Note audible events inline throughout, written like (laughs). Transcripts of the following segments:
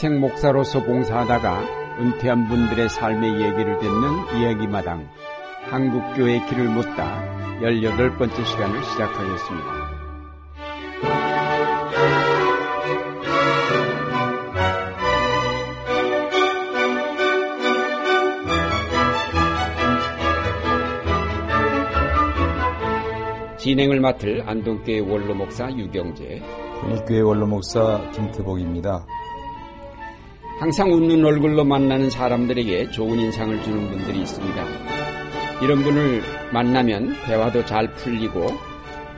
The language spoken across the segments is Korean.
평생 목사로서 봉사하다가 은퇴한 분들의 삶의 얘기를 듣는 이야기마당 한국교회 길을 묻다 18번째 시간을 시작하겠습니다. 진행을 맡을 안동교회 원로 목사 유경재, 일교회 원로 목사 김태복입니다. 항상 웃는 얼굴로 만나는 사람들에게 좋은 인상을 주는 분들이 있습니다. 이런 분을 만나면 대화도 잘 풀리고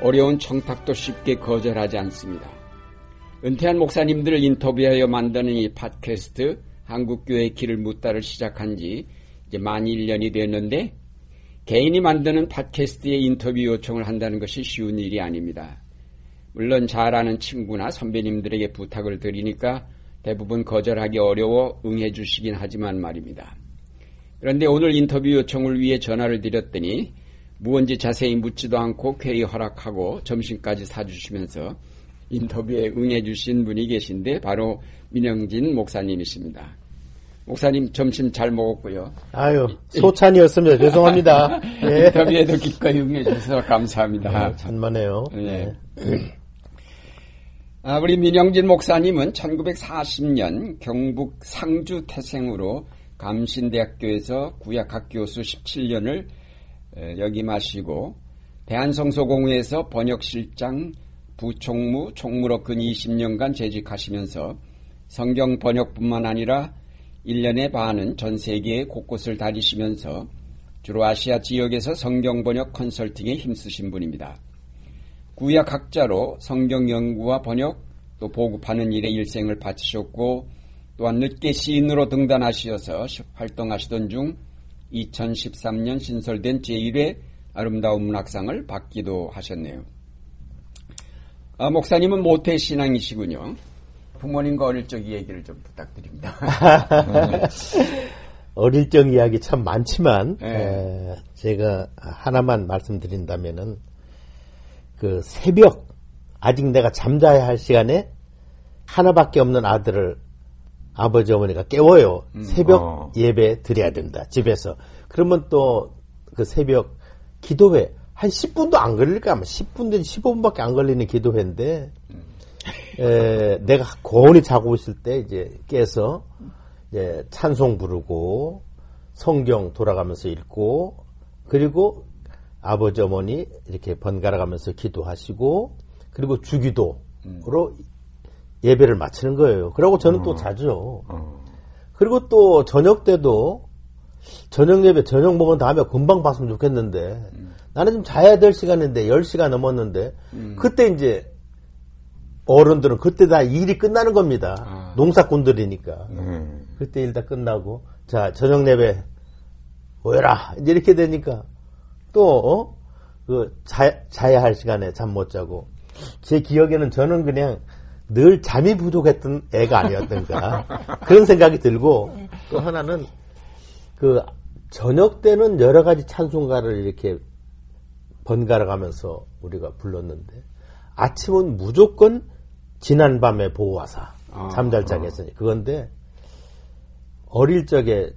어려운 청탁도 쉽게 거절하지 않습니다. 은퇴한 목사님들을 인터뷰하여 만드는 이 팟캐스트 한국교회 길을 묻다를 시작한 지 이제 만 1년이 됐는데 개인이 만드는 팟캐스트에 인터뷰 요청을 한다는 것이 쉬운 일이 아닙니다. 물론 잘 아는 친구나 선배님들에게 부탁을 드리니까 대부분 거절하기 어려워 응해 주시긴 하지만 말입니다. 그런데 오늘 인터뷰 요청을 위해 전화를 드렸더니 무언지 자세히 묻지도 않고 쾌히 허락하고 점심까지 사주시면서 인터뷰에 응해 주신 분이 계신데 바로 민영진 목사님이십니다. 목사님 점심 잘 먹었고요. 아유 소찬이었습니다. 죄송합니다. 예. (laughs) 인터뷰에도 기꺼이 응해 주셔서 감사합니다. 네, 천만에요. 네. 아, 우리 민영진 목사님은 1940년 경북 상주 태생으로 감신대학교에서 구약학 교수 17년을 역임하시고 대한성소공회에서 번역실장, 부총무, 총무로 근 20년간 재직하시면서 성경 번역뿐만 아니라 1년의 반은 전 세계 곳곳을 다니시면서 주로 아시아 지역에서 성경 번역 컨설팅에 힘쓰신 분입니다. 구약 학자로 성경 연구와 번역 또 보급하는 일에 일생을 바치셨고 또한 늦게 시인으로 등단하시어서 활동하시던 중 2013년 신설된 제1회 아름다운 문학상을 받기도 하셨네요. 아, 목사님은 모태 신앙이시군요. 부모님과 어릴 적 얘기를 좀 부탁드립니다. (laughs) 어릴 적 이야기 참 많지만 네. 에, 제가 하나만 말씀드린다면은 그 새벽 아직 내가 잠자야 할 시간에 하나밖에 없는 아들을 아버지 어머니가 깨워요. 음, 새벽 어. 예배 드려야 된다. 집에서. 그러면 또 그 새벽 기도회 한 10분도 안 걸릴까? 아마 10분, 15분밖에 안 걸리는 기도회인데 음. 에, 내가 고온히 자고 있을 때 이제 깨서 이제 찬송 부르고 성경 돌아가면서 읽고 그리고 아버지 어머니 이렇게 번갈아 가면서 기도하시고 그리고 주기도로 음. 예배를 마치는 거예요. 그러고 저는 어. 또 자죠. 어. 그리고 또 저녁 때도 저녁 예배 저녁 먹은 다음에 금방 봤으면 좋겠는데 음. 나는 좀 자야 될 시간인데 10시가 넘었는데 음. 그때 이제 어른들은 그때 다 일이 끝나는 겁니다. 아. 농사꾼들이니까. 음. 그때 일 다 끝나고 자 저녁 예배 모여라 이제 이렇게 되니까 또 어? 그 자, 자야 할 시간에 잠 못 자고. 제 기억에는 저는 그냥 늘 잠이 부족했던 애가 아니었던가. (laughs) 그런 생각이 들고 또 하나는 그 저녁 때는 여러 가지 찬송가를 이렇게 번갈아 가면서 우리가 불렀는데 아침은 무조건 지난밤에 보호하사. 아, 잠잘 자게 했으니. 그건데 어릴 적에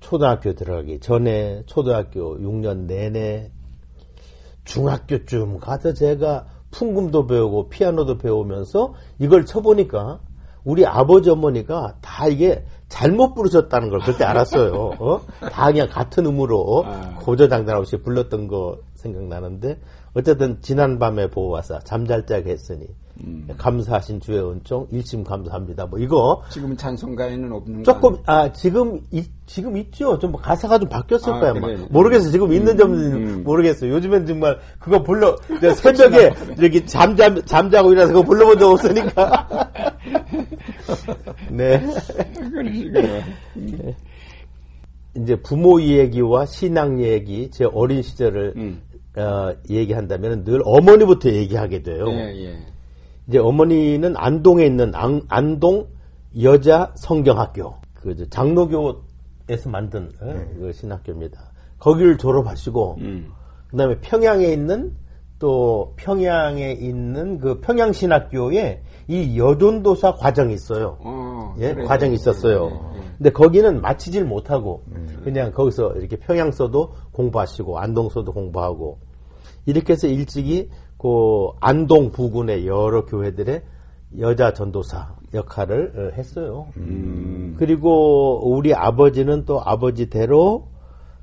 초등학교 들어가기 전에 초등학교 6년 내내 중학교쯤 가서 제가 풍금도 배우고 피아노도 배우면서 이걸 쳐보니까 우리 아버지 어머니가 다 이게 잘못 부르셨다는 걸 그때 알았어요. 어? 다 그냥 같은 음으로 아. 고저장단 없이 불렀던 거 생각나는데 어쨌든 지난 밤에 보고 와서 잠잘 자게 했으니 음. 감사하신 주의 은총 일심 감사합니다. 뭐 이거 지금 찬송가에는 없는 조금 아 지금 이, 지금 있죠. 좀 가사가 좀 바뀌었을 아, 거야. 그래. 모르겠어. 지금 있는 점 음, 음. 모르겠어. 요즘엔 정말 그거 불러 (laughs) 새벽에 이렇게 잠잠 잠자고 일어나서 그거 불러본 적 없으니까. (laughs) 네. 네. 이제 부모 얘기와 신앙 얘기, 제 어린 시절을 음. 어, 얘기한다면 늘 어머니부터 얘기하게 돼요. 예, 예. 이제 어머니는 안동에 있는 안, 안동 여자 성경학교 그 장로교에서 만든 어? 네. 그 신학교입니다. 거기를 졸업하시고 음. 그다음에 평양에 있는 또 평양에 있는 그 평양신학교에 이 여전도사 과정이 있어요. 어, 예, 그래. 과정이 있었어요. 네, 네. 근데 거기는 마치질 못하고 음. 그냥 거기서 이렇게 평양서도 공부하시고 안동서도 공부하고 이렇게 해서 일찍이 그 안동 부근의 여러 교회들의 여자 전도사 역할을 어, 했어요. 음. 그리고 우리 아버지는 또 아버지대로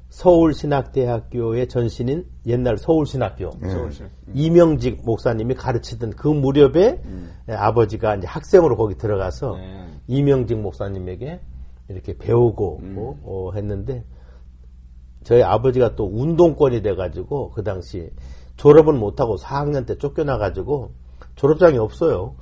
서울신학대학교의 전신인 옛날 서울신학교 네. 음. 이명직 목사님이 가르치던 그 무렵에 음. 아버지가 이제 학생으로 거기 들어가서 네. 이명직 목사님에게 이렇게 배우고 음. 뭐, 어, 했는데 저희 아버지가 또 운동권이 돼가지고 그 당시 졸업은 못하고 4학년 때 쫓겨나가지고 졸업장이 없어요.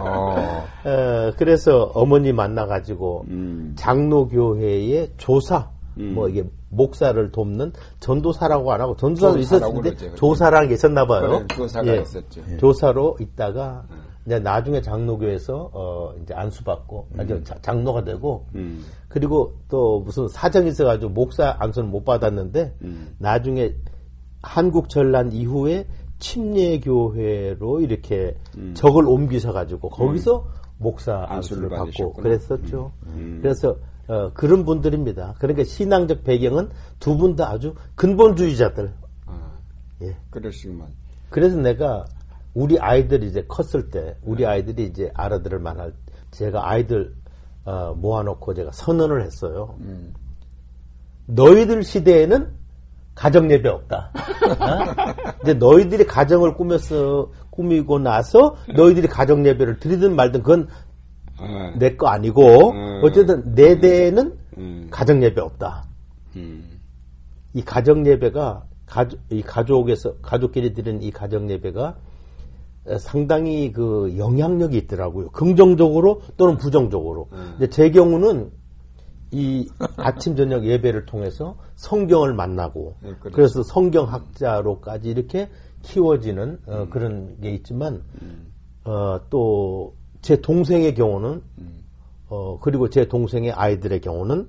어. (laughs) 어, 그래서 어머니 만나가지고 음. 장로교회의 조사 음. 뭐 이게 목사를 돕는 전도사라고 안 하고 전도사도 있었는데 조사라는 게 있었나 봐요. 그래, 조사가 예. 있었죠. 예. 조사로 있다가 음. 이제 나중에 장로교에서 어 이제 안수받고 음. 장로가 되고 음. 그리고 또 무슨 사정이 있어가지고 목사 안수는 못 받았는데 음. 나중에 한국 전란 이후에 침례교회로 이렇게 음. 적을 옮기셔 가지고 거기서 음. 목사 안수를 받고 받으셨구나. 그랬었죠. 그래서 어, 그런 분들입니다. 그러니까 신앙적 배경은 두 분 다 아주 근본주의자들. 아, 예. 그러시구만. 그래서 내가 우리 아이들이 이제 컸을 때, 우리 아이들이 이제 알아들을 만할, 제가 아이들 어, 모아놓고 제가 선언을 했어요. 음. 너희들 시대에는 가정 예배 없다. 어? 이제 너희들이 가정을 꾸며서 꾸미고 나서 너희들이 가정 예배를 드리든 말든 그건 어. 내거 아니고 어. 어쨌든 내 음. 대에는 음. 가정 예배 없다. 음. 이 가정 예배가 가족 이 가족에서 가족끼리 드리는 이 가정 예배가 상당히 그 영향력이 있더라고요. 긍정적으로 또는 부정적으로. 음. 근데 제 경우는 이 아침 저녁 예배를 통해서 성경을 만나고 네, 그렇죠. 그래서 성경학자로까지 이렇게 키워지는 어, 음. 그런 게 있지만 음. 어, 또 제 동생의 경우는 음. 어 그리고 제 동생의 아이들의 경우는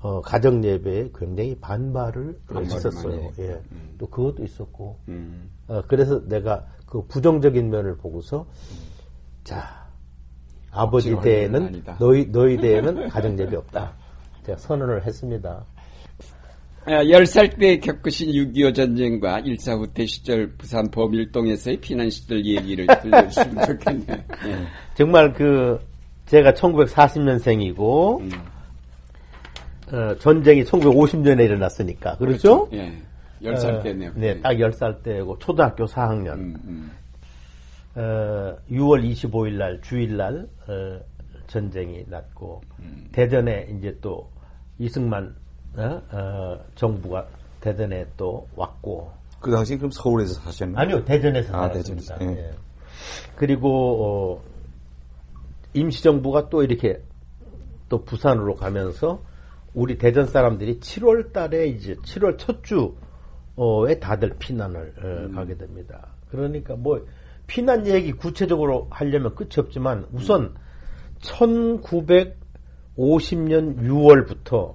어 가정 예배에 굉장히 반발을 했었어요. 예. 음. 또 그것도 있었고. 음. 어 그래서 내가 그 부정적인 면을 보고서 음. 자 아버지 대에는 너희 너희 대에는 (laughs) 가정 예배 없다. 제가 선언을 했습니다. 10살 아, 때 겪으신 6.25 전쟁과 일사 후퇴 시절 부산 범일동에서의 피난 시절 얘기를 들려주시면 (laughs) 좋겠네요. 네. 정말 그, 제가 1940년생이고, 음. 어, 전쟁이 1950년에 일어났으니까. 그렇죠? 그렇죠? 예. 10살 어, 때네요. 네, 딱 10살 때고, 초등학교 4학년. 음, 음. 어, 6월 25일 날, 주일 날, 어, 전쟁이 났고, 음. 대전에 이제 또 이승만 어? 어, 정부가 대전에 또 왔고. 그 당시 그럼 서울에서 사셨나요? 아니요, 대전에서 아, 살았습니다. 예. 예. 그리고 어, 임시정부가 또 이렇게 또 부산으로 가면서 우리 대전 사람들이 7월 달에 이제 7월 첫 주에 다들 피난을 어, 음. 가게 됩니다. 그러니까 뭐 피난 얘기 구체적으로 하려면 끝이 없지만 우선 1950년 6월부터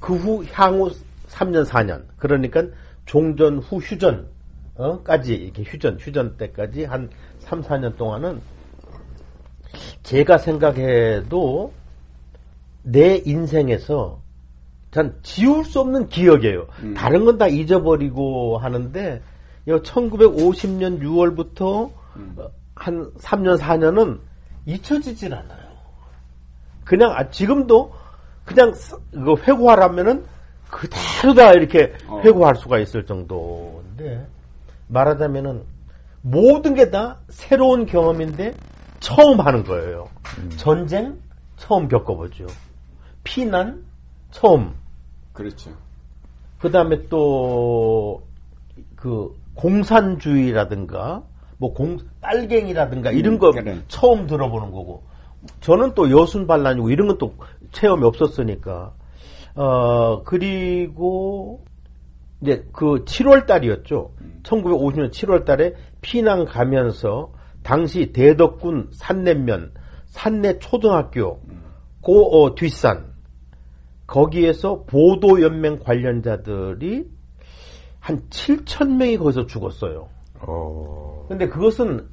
그 후 향후 3년 4년 그러니까 종전 후 휴전 어까지 이렇게 휴전 휴전 때까지 한 3, 4년 동안은 제가 생각해도 내 인생에서 전 지울 수 없는 기억이에요. 음. 다른 건 다 잊어버리고 하는데 1950년 6월부터 음. 한 3년 4년은 잊혀지질 않아요. 그냥 아, 지금도 그냥 이거 회고하라면은 그대로 다 이렇게 어. 회고할 수가 있을 정도인데 말하자면은 모든 게 다 새로운 경험인데 처음 하는 거예요. 음. 전쟁 처음 겪어보죠. 피난 처음. 그렇죠. 그 다음에 또 그 공산주의라든가 뭐 공 빨갱이라든가 이런 음, 거 그래. 처음 들어보는 거고 저는 또 여순 반란이고 이런 건 또 체험이 없었으니까. 어, 그리고 이제 그 7월 달이었죠. 1950년 7월 달에 피난 가면서 당시 대덕군 산내면 산내 초등학교 고 어, 뒷산 거기에서 보도 연맹 관련자들이 한 7천 명이 거기서 죽었어요. 어. 근데 그것은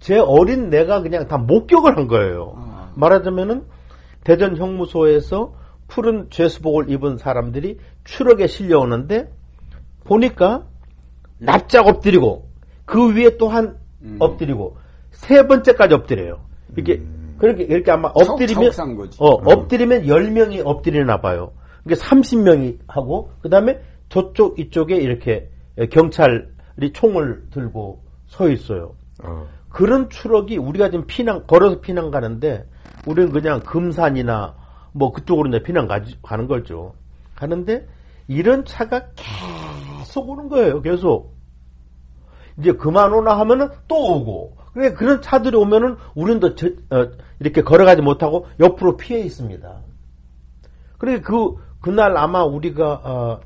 제 어린 내가 그냥 다 목격을 한 거예요. 아. 말하자면은 대전 형무소에서 푸른 죄수복을 입은 사람들이 추럭에 실려오는데 보니까 납작 엎드리고 그 위에 또한 음. 엎드리고 세 번째까지 엎드려요. 이렇게 음. 그렇게 이렇게 아마 엎드리면 어 음. 엎드리면 10명이 엎드리나 봐요. 그게 30명이 하고 그다음에 저쪽 이쪽에 이렇게 경찰이 총을 들고 서 있어요. 어. 그런 추럭이 우리가 지금 피난 걸어서 피난 가는데 우리는 그냥 금산이나 뭐 그쪽으로 이제 피난 가지, 가는 거죠. 가는데 이런 차가 계속 오는 거예요. 계속. 이제 그만 오나 하면은 또 오고. 그래 그런 차들이 오면은 우리는 더 저, 어, 이렇게 걸어가지 못하고 옆으로 피해 있습니다. 그래 그 그날 아마 우리가 어,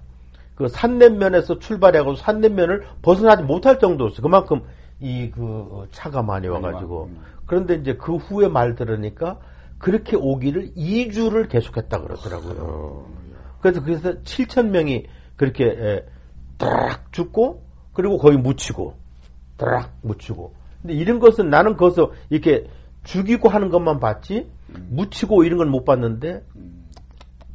그 산내면에서 출발해가지고 산내면을 벗어나지 못할 정도였어요. 그만큼 이 그 차가 많이 와가지고 음. 그런데 이제 그 후에 말 들으니까 그렇게 오기를 2주를 계속했다 그러더라고요. 어. 그래서 그래서 7천 명이 그렇게 에, 딱 죽고 그리고 거의 묻히고 딱 묻히고. 근데 이런 것은 나는 거기서 이렇게 죽이고 하는 것만 봤지 음. 묻히고 이런 건 못 봤는데 음.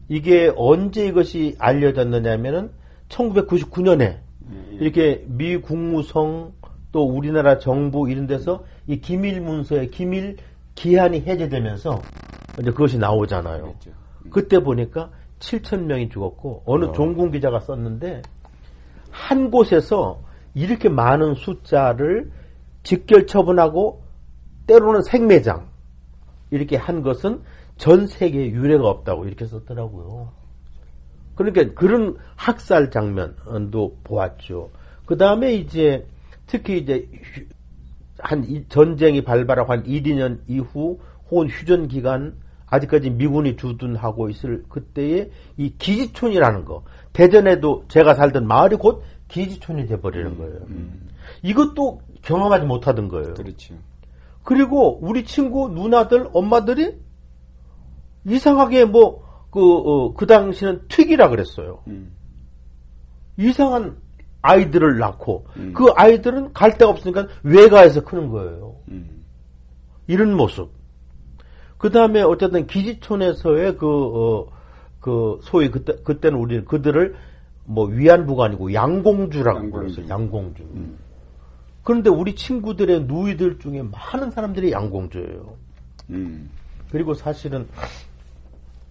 이게 언제 이것이 알려졌느냐면은 1999년에 음. 이렇게 미 국무성 또 우리나라 정부 이런 데서 이 기밀 문서에 기밀 기한이 해제되면서 이제 그것이 나오잖아요. 그렇죠. 그때 보니까 7천 명이 죽었고 어느 어. 종군 기자가 썼는데 한 곳에서 이렇게 많은 숫자를 직결 처분하고 때로는 생매장 이렇게 한 것은 전 세계에 유례가 없다고 이렇게 썼더라고요. 그러니까 그런 학살 장면도 보았죠. 그 다음에 이제 특히 이제 한 전쟁이 발발하고 한 1, 2년 이후 혹은 휴전 기간 아직까지 미군이 주둔하고 있을 그때의 이 기지촌이라는 거 대전에도 제가 살던 마을이 곧 기지촌이 돼버리는 음, 거예요. 음. 이것도 경험하지 못하던 거예요. 그렇죠. 그리고 우리 친구 누나들 엄마들이 이상하게 뭐 그, 어, 그 당시는 특이라 그랬어요. 음. 이상한 아이들을 낳고 음. 그 아이들은 갈 데가 없으니까 외가에서 크는 거예요. 음. 이런 모습. 그 다음에 어쨌든 기지촌에서의 그, 어, 그 소위 그때 그때는 우리는 그들을 뭐 위안부가 아니고 양공주라고 양공주. 불렀어요. 양공주. 음. 그런데 우리 친구들의 누이들 중에 많은 사람들이 양공주예요. 음. 그리고 사실은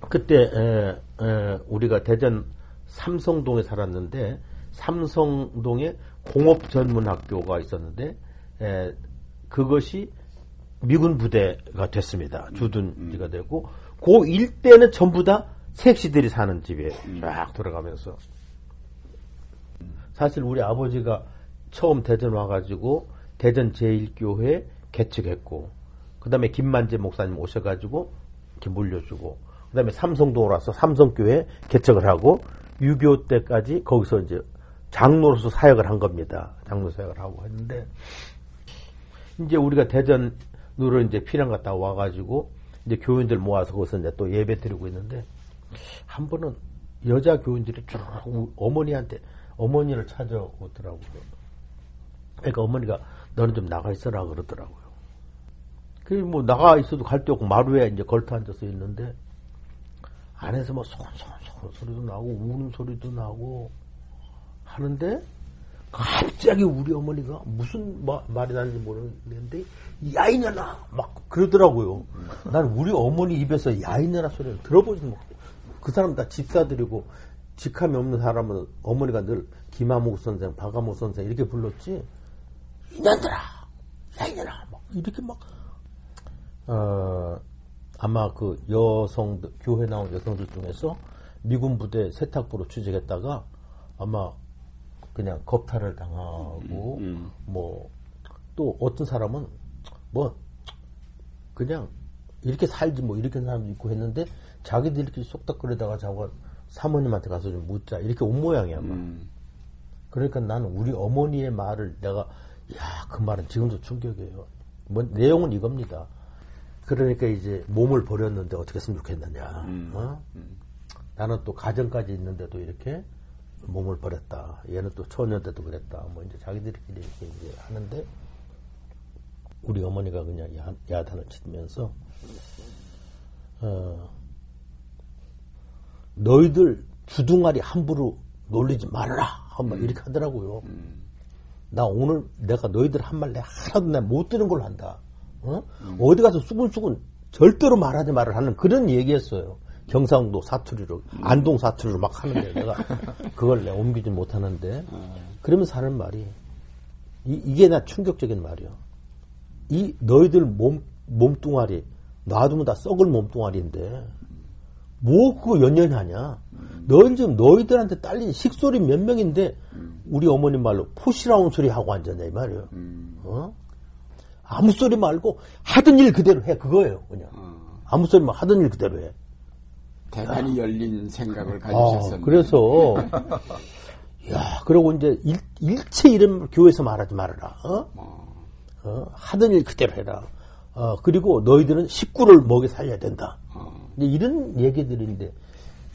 그때 에, 에, 우리가 대전 삼성동에 살았는데 삼성동에 공업 전문 학교가 있었는데 에, 그것이 미군 부대가 됐습니다. 주둔지가 음, 음. 되고 그 일대는 전부 다 색시들이 사는 집에 음. 쫙 돌아가면서 사실 우리 아버지가 처음 대전 와가지고 대전 제1교회 개척했고 그 다음에 김만재 목사님 오셔가지고 이렇게 물려주고 그 다음에 삼성동으로 와서 삼성교회 개척을 하고 6.25 때까지 거기서 이제 장로로서 사역을 한 겁니다. 장로 사역을 하고 했는데 이제 우리가 대전으로 이제 피난 갔다 와가지고 이제 교인들 모아서 거기서 이제 또 예배 드리고 있는데 한 번은 여자 교인들이 쭉 어머니한테 어머니를 찾아오더라고요. 그러니까 어머니가 너는 좀 나가 있어라 그러더라고요. 그뭐 나가 있어도 갈 데 없고 마루에 이제 걸터 앉아서 있는데 안에서 뭐 소곤소곤 소리도 나고 우는 소리도 나고 하는데 갑자기 우리 어머니가 무슨 마, 말이 나는지 모르겠는데 야 이년아 막 그러더라고요. 난 우리 어머니 입에서 야 이년아 소리를 들어보지 못그 사람 다 집사들이고 직함이 없는 사람은 어머니가 늘 김하목 선생, 박하목 선생 이렇게 불렀지. 이년들아, 야 이년아 막 이렇게 막 어, 아마 그 여성 교회 나온 여성들 중에서 미군 부대 세탁부로 취직했다가 아마 그냥 겁탈을 당하고 음, 음. 뭐또 어떤 사람은 뭐 그냥 이렇게 살지 뭐 이렇게 사람도 있고 했는데 자기들끼리 쏙닥거리다가 자고 사모님한테 가서 좀 묻자 이렇게 온 모양이야 막. 음. 그러니까 나는 우리 어머니의 말을 내가 야 그 말은 지금도 충격이에요. 뭐 내용은 이겁니다. 그러니까 이제 몸을 버렸는데 어떻게 했으면 좋겠느냐. 음. 어? 음. 나는 또 가정까지 있는데도 이렇게 몸을 버렸다. 얘는 또 처녀 때도 그랬다. 뭐 이제 자기들끼리 이렇게 이제 하는데 우리 어머니가 그냥 야, 단을 치면서 어, 너희들 주둥아리 함부로 놀리지 말아라. 한번 음. 이렇게 하더라고요. 음. 나 오늘 내가 너희들 한 말 내가 하나도 내 못 들은 걸로 한다. 어? 음. 어디 가서 수근수근 절대로 말하지 말을 하는 그런 얘기했어요. 경상도 사투리로, 음. 안동 사투리로 막 하는데 내가 그걸 내가 옮기지 못하는데 음. 그러면서 하는 말이 이, 게나 충격적인 말이야. 이 너희들 몸, 몸뚱아리 놔두면 다 썩을 몸뚱아리인데 뭐 그거 연연히 하냐. 너희 지금 너희들한테 딸린 식소리 몇 명인데 우리 어머님 말로 포시라운 소리 하고 앉았냐 이 말이에요. 어? 아무 소리 말고 하던 일 그대로 해 그거예요 그냥. 아무 소리만 하던 일 그대로 해. 대단히 야. 열린 생각을 가지셨었는데. 아, 그래서 (laughs) 야 그러고 이제 일, 일체 이름 교회에서 말하지 말아라. 어? 어. 어? 하던 일 그대로 해라. 어, 그리고 너희들은 식구를 먹여 살려야 된다. 어. 이런 얘기들인데,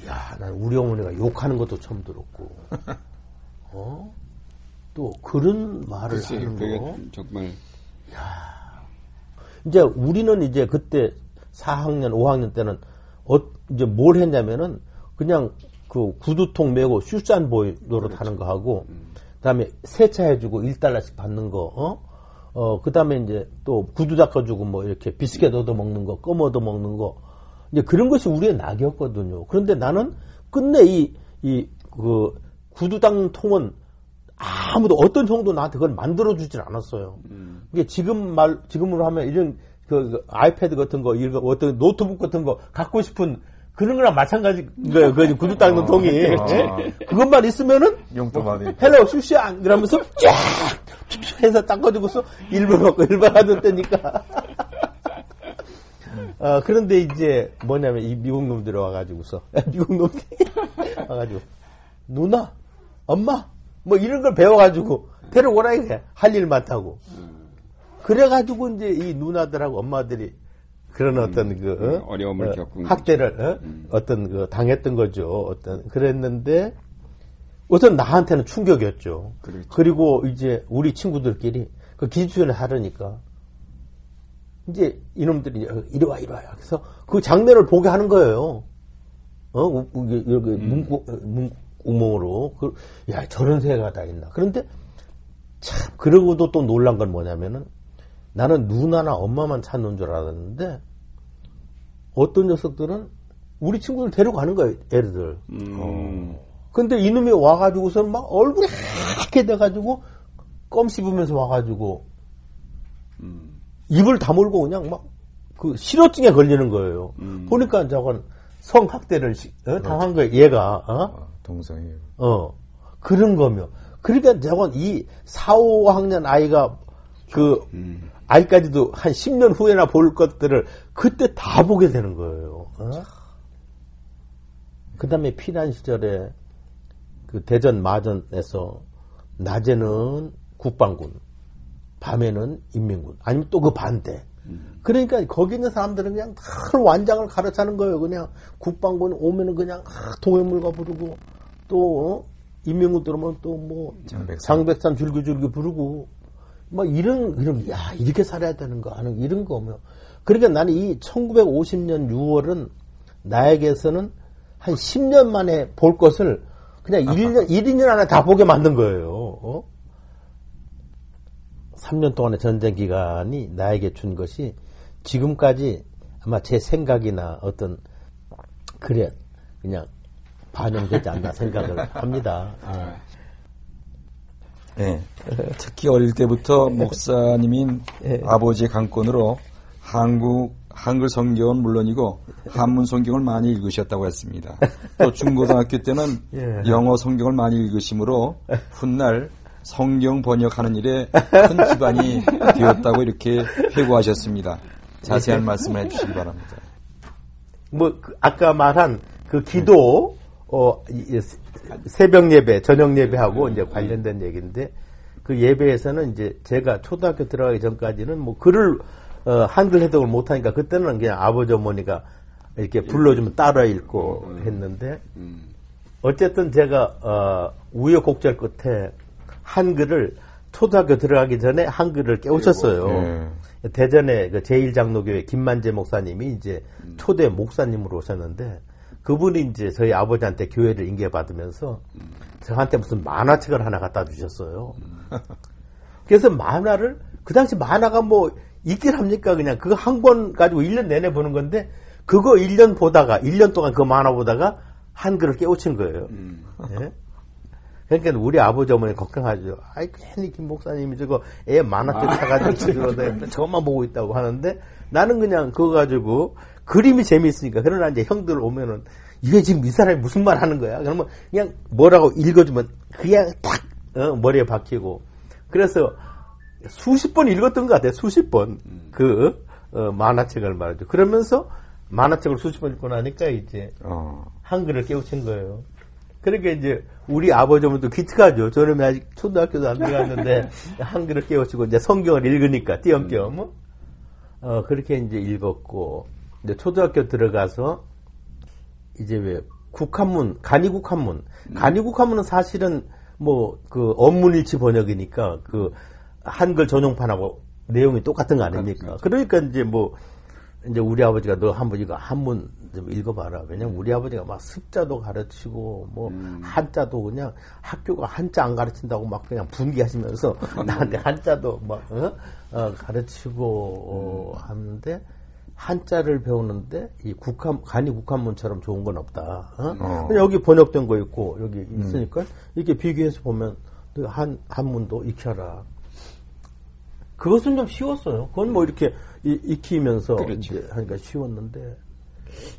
야, 난 우리 어머니가 욕하는 것도 처음 들었고, (laughs) 어? 또 그런 말을 글쎄, 하는 거. 정말. 야. 이제 우리는 이제 그때 4학년, 5학년 때는 어, 이제 뭘 했냐면은 그냥 그 구두통 메고 슈싼보이 노릇 그렇죠. 하는 거 하고, 음. 그다음에 세차해주고 1달러씩 받는 거, 어? 어, 그 다음에 이제 또 구두 닦아주고 뭐 이렇게 비스켓 얻어 먹는 거, 껌 얻어 먹는 거. 이제 그런 것이 우리의 낙이었거든요. 그런데 나는 끝내 이, 이, 그, 구두 닦는 통은 아무도 어떤 정도 나한테 그걸 만들어주질 않았어요. 음. 이게 지금 말, 지금으로 하면 이런 그, 그 아이패드 같은 거, 이런 어떤 노트북 같은 거 갖고 싶은 그런 거랑 마찬가지. 그, 그 구두 닦는 통이 아. 예? 그것만 있으면은 용돈만이. Hello shoeshine 그러면서 쫙 해서 닦아주고서 일본 먹고 일본 하던 때니까. 어, 그런데 이제 뭐냐면 이 미국 놈들이 와가지고서 (laughs) 미국 놈들이 (laughs) 와가지고 누나 엄마 뭐 이런 걸 배워가지고 데려오라 이게 할 일 많다고. 그래가지고 이제 이 누나들하고 엄마들이 그런 음, 어떤 그 어? 어려움을 어, 겪은 학대를 어? 음. 어떤 그 당했던 거죠. 어떤 그랬는데 우선 나한테는 충격이었죠. 그렇죠. 그리고 이제 우리 친구들끼리 그 기술을 하려니까 이제 이놈들이 이리 와 이리 와요. 그래서 그 장면을 보게 하는 거예요. 어 여기 여기 음. 문구 문 구멍으로 그, 야 저런 새가 다 있나. 그런데 참 그러고도 또 놀란 건 뭐냐면은 나는 누나나 엄마만 찾는 줄 알았는데 어떤 녀석들은 우리 친구들 데려가는 거예요, 애들. 음. 어. 근데 이놈이 와가지고서 막 얼굴이 하얗게 돼가지고 껌 씹으면서 와가지고 음. 입을 다물고 그냥 막 그 실어증에 걸리는 거예요. 음. 보니까 저건 성학대를 어? 당한 거예요, 얘가. 어? 아, 동성이. 어. 그런 거며. 그러니까 저건 이 4, 5학년 아이가 그 음. 아직까지도 한 10년 후에나 볼 것들을 그때 다 보게 되는 거예요. 어? 그 다음에 피난 시절에 그 대전 마전에서 낮에는 국방군, 밤에는 인민군, 아니면 또 그 반대. 그러니까 거기 있는 사람들은 그냥 다 완장을 가르치는 거예요. 그냥 국방군 오면은 그냥 동해물과 부르고 또 어? 인민군 들어오면 또 뭐 장백산 줄기줄기 부르고 뭐 이런 이런 야 이렇게 살아야 되는 거 하는 이런 거며 그러니까 나는 이 1950년 6월은 나에게서는 한 10년 만에 볼 것을 그냥 1년 1, 2년 안에 다 보게 만든 거예요. 어? 3년 동안의 전쟁 기간이 나에게 준 것이 지금까지 아마 제 생각이나 어떤 그래 그냥 반영되지 않나 생각을 합니다. 아. 네. 특히 어릴 때부터 목사님인 네. 아버지의 강권으로 한국 한글 성경은 물론이고 한문 성경을 많이 읽으셨다고 했습니다. 또 중고등학교 때는 (laughs) 예. 영어 성경을 많이 읽으시므로 훗날 성경 번역하는 일에 큰 기반이 되었다고 이렇게 회고하셨습니다. 자세한 예. 말씀을 해주시기 바랍니다. 뭐그 아까 말한 그 기도 어, 새벽 예배, 저녁 예배하고 이제 관련된 얘기인데 그 예배에서는 이제 제가 초등학교 들어가기 전까지는 뭐 글을 어, 한글 해독을 못하니까 그때는 그냥 아버지 어머니가 이렇게 불러주면 따라 읽고 음, 음. 했는데 음. 어쨌든 제가 어, 우여곡절 끝에 한글을 초등학교 들어가기 전에 한글을 깨우쳤어요. 네. 대전에 그 제1장로교회 김만재 목사님이 이제 초대 목사님으로 오셨는데 그분이 이제 저희 아버지한테 교회를 인계받으면서 저한테 무슨 만화책을 하나 갖다 주셨어요. 그래서 만화를 그 당시 만화가 뭐 있긴 합니까? 그냥 그거 한 권 가지고 1년 내내 보는 건데 그거 1년 보다가 1년 동안 그 만화 보다가 한글을 깨우친 거예요. 음. 네? 그러니까 우리 아버지 어머니 걱정하죠. 아이 괜히 김 목사님이 저거 애 만화책 아. 사가지고 저것만 보고 있다고 하는데 나는 그냥 그거 가지고 그림이 재미있으니까 그러나 이제 형들 오면은 이게 지금 이 사람이 무슨 말 하는 거야? 그러면 그냥 뭐라고 읽어주면 그냥 딱 어, 머리에 박히고 그래서 수십 번 읽었던 것 같아요. 수십 번. 음. 그, 어, 만화책을 말이죠. 그러면서 만화책을 수십 번 읽고 나니까 이제, 어. 한글을 깨우친 거예요. 그러니까 이제, 우리 아버지 어머니도 기특하죠. 저는 아직 초등학교도 안 들어갔는데, (laughs) 한글을 깨우치고 이제 성경을 읽으니까, 띄엄띄엄. 음. 어, 그렇게 이제 읽었고, 이제 초등학교 들어가서, 이제 왜, 국한문, 간이국한문. 음. 간이국한문은 사실은 뭐, 그, 업문일치 번역이니까, 그, 한글 전용판하고 내용이 똑같은 거 아닙니까? 그러니까 이제 뭐 이제 우리 아버지가 너 한번 이거 한번 좀 읽어봐라. 왜냐면 우리 아버지가 막 습자도 가르치고 뭐 음. 한자도 그냥 학교가 한자 안 가르친다고 막 그냥 분기하시면서 (laughs) 나한테 한자도 막 어? 어, 가르치고 어, 하는데 한자를 배우는데 이 국한 간이 국한문처럼 좋은 건 없다. 어? 어. 여기 번역된 거 있고 여기 음. 있으니까 음. 이렇게 비교해서 보면 한 한문도 익혀라. 그것은 좀 쉬웠어요. 그건 뭐 이렇게 익히면서 그렇죠. 이제 하니까 쉬웠는데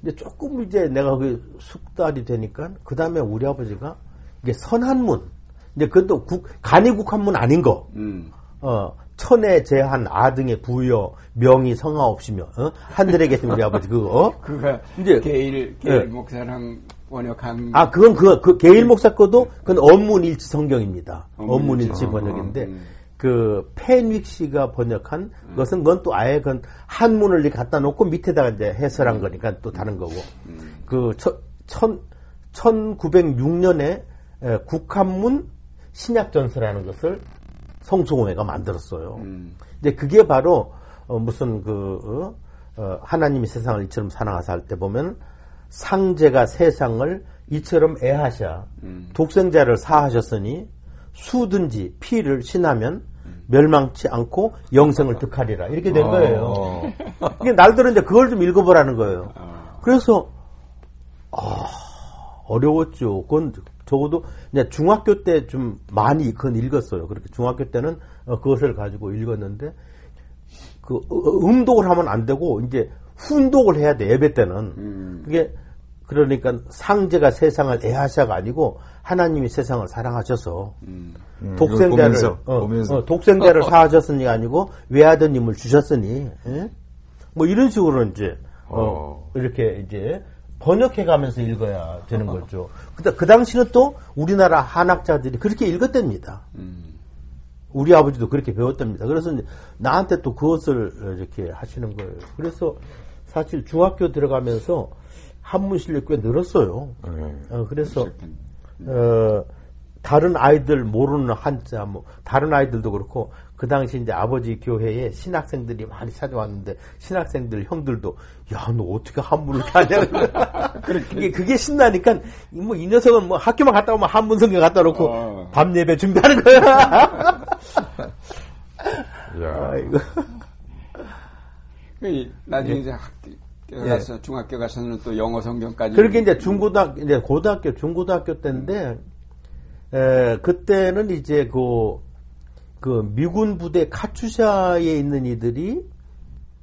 이제 조금 이제 내가 그 숙달이 되니까 그 다음에 우리 아버지가 이게 선한문 이제 그것도 국, 간이 국한문 아닌 거. 음. 어, 천에 제한 아등의 부여 명의 성하 없이며 어? 하늘에 계신 우리 아버지 그거 어? 그거 이제 게일 게일 네. 목사랑 번역한 아 그건 그거 그 게일 목사 거도 그건 언문일치 성경입니다. 언문일치 번역인데 음. 그 펜윅 씨가 번역한 음. 것은 그건 또 아예 그 한문을 갖다 놓고 밑에다가 이제 해설한 음. 거니까 또 다른 거고 음. 그 천, 1906년에 국한문 신약전서라는 것을 성송호회가 만들었어요. 음. 근데 그게 바로 어, 무슨 그 어, 어, 하나님이 세상을 이처럼 사랑하사 할 때 보면 상제가 세상을 이처럼 애하샤 음. 독생자를 사하셨으니 수든지 피를 신하면 멸망치 않고 영생을 득하리라. 이렇게 된 거예요. 어. 이게 날들은 이제 그걸 좀 읽어보라는 거예요. 어. 그래서, 아, 어려웠죠. 그건 적어도 이제 중학교 때 좀 많이 그건 읽었어요. 그렇게 중학교 때는 어, 그것을 가지고 읽었는데, 그, 음독을 하면 안 되고, 이제 훈독을 해야 돼, 예배 때는. 음. 그게, 그러니까 상제가 세상을 애하샤가 아니고 하나님이 세상을 사랑하셔서 음. 음, 독생자를 보면서, 어, 보면서. 어, 독생자를 사하셨으니 아니고 외아드님을 주셨으니 예? 뭐 이런 식으로 이제 어, 어. 이렇게 이제 번역해 가면서 읽어야 되는 거죠. 그, 그 당시는 또 우리나라 한학자들이 그렇게 읽었답니다. 음. 우리 아버지도 그렇게 배웠답니다. 그래서 나한테 또 그것을 이렇게 하시는 거예요. 그래서 사실 중학교 들어가면서 한문 실력 꽤 늘었어요. 네. 어, 그래서 어, 다른 아이들 모르는 한자, 뭐, 다른 아이들도 그렇고, 그 당시 이제 아버지 교회에 신학생들이 많이 찾아왔는데, 신학생들 형들도, 야, 너 어떻게 한문을 하냐. (laughs) 그게, 그게 신나니까, 뭐, 이 녀석은 뭐 학교만 갔다 오면 한문 성경 갖다 놓고, 어. 밤 예배 준비하는 거야. (laughs) 야. 아이고. 그 나중에 이제 학교 가서 예. 중학교 가서는 또 영어 성경까지. 그렇게 이제 중고등학교, 이제 고등학교, 중고등학교 때인데, 에, 그때는 이제 그, 그 미군 부대 카투샤에 있는 이들이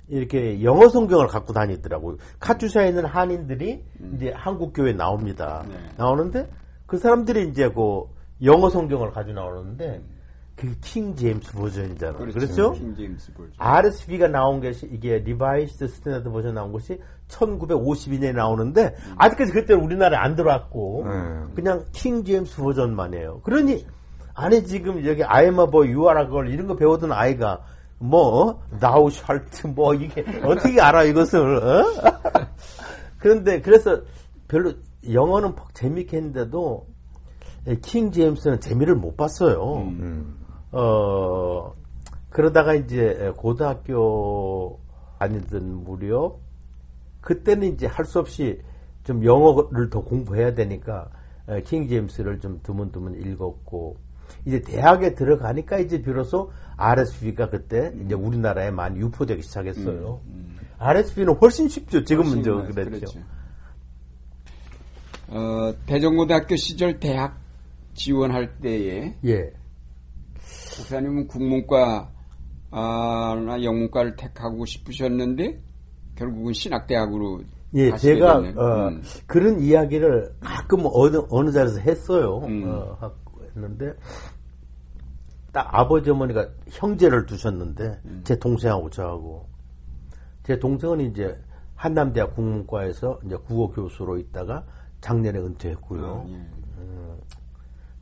이렇게 영어 성경을 갖고 다니더라고요. 카투샤에 있는 한인들이 음. 이제 한국 교회에 나옵니다. 네. 나오는데 그 사람들이 이제 그 영어 성경을 가지고 나오는데 음. 그 King James Version이잖아요. 그렇죠. 그렇죠? King James Version. RSV가 나온 것이 이게 Revised Standard Version 나온 것이 1952년에 나오는데 음. 아직까지 그때 우리나라에 안 들어왔고 음. 그냥 King James Version만 해요. 그러니 안에 지금 여기 아이마 뭐 유아라 걸 이런 거 배우던 아이가 뭐 나우 샬트 뭐 이게 어떻게 알아 이것을 어? (laughs) 그런데 그래서 별로 영어는 재밌게 했는데도 킹 제임스는 재미를 못 봤어요. 음. 어 그러다가 이제 고등학교 다니던 무렵 그때는 이제 할 수 없이 좀 영어를 더 공부해야 되니까 킹 제임스를 좀 드문드문 읽었고 이제 대학에 들어가니까 이제 비로소 RSV가 그때 이제 우리나라에 많이 유포되기 시작했어요. 음, 음. RSV는 훨씬 쉽죠. 지금은 저 그랬죠. 그렇죠. 어, 대전고등학교 시절 대학 지원할 때에 예. 목사님은 국문과 나 영문과를 택하고 싶으셨는데 결국은 신학대학으로 예, 제가 어, 음. 그런 이야기를 가끔 어느 어느 자리에서 했어요. 음. 어, 했는데 딱 아버지 어머니가 형제를 두셨는데 음. 제 동생하고 저하고 제 동생은 이제 한남대학 국문과에서 이제 국어 교수로 있다가 작년에 은퇴했고요. 예. 음,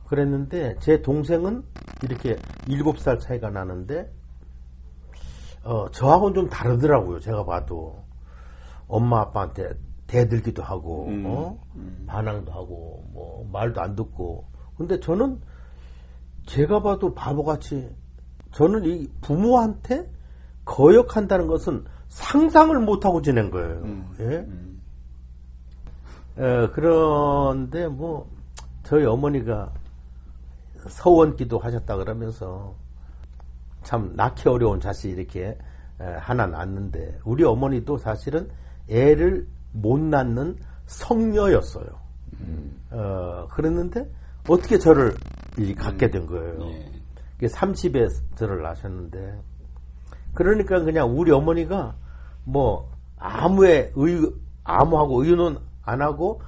그랬는데 제 동생은 이렇게 일곱 살 차이가 나는데 어, 저하고는 좀 다르더라고요. 제가 봐도 엄마 아빠한테 대들기도 하고 음, 어? 음. 반항도 하고 뭐 말도 안 듣고 근데 저는 제가 봐도 바보같이 저는 이 부모한테 거역한다는 것은 상상을 못하고 지낸 거예요. 음, 예? 음. 에, 그런데 뭐 저희 어머니가 서원기도 하셨다 그러면서 참 낳기 어려운 자식 이렇게 하나 낳는데 우리 어머니도 사실은 애를 못 낳는 성녀였어요. 음. 어, 그랬는데 어떻게 저를 갖게 된 거예요. 음. 예. 30에 저를 낳으셨는데 그러니까 그냥 우리 어머니가 뭐 아무의 의 아무하고 의논 안 하고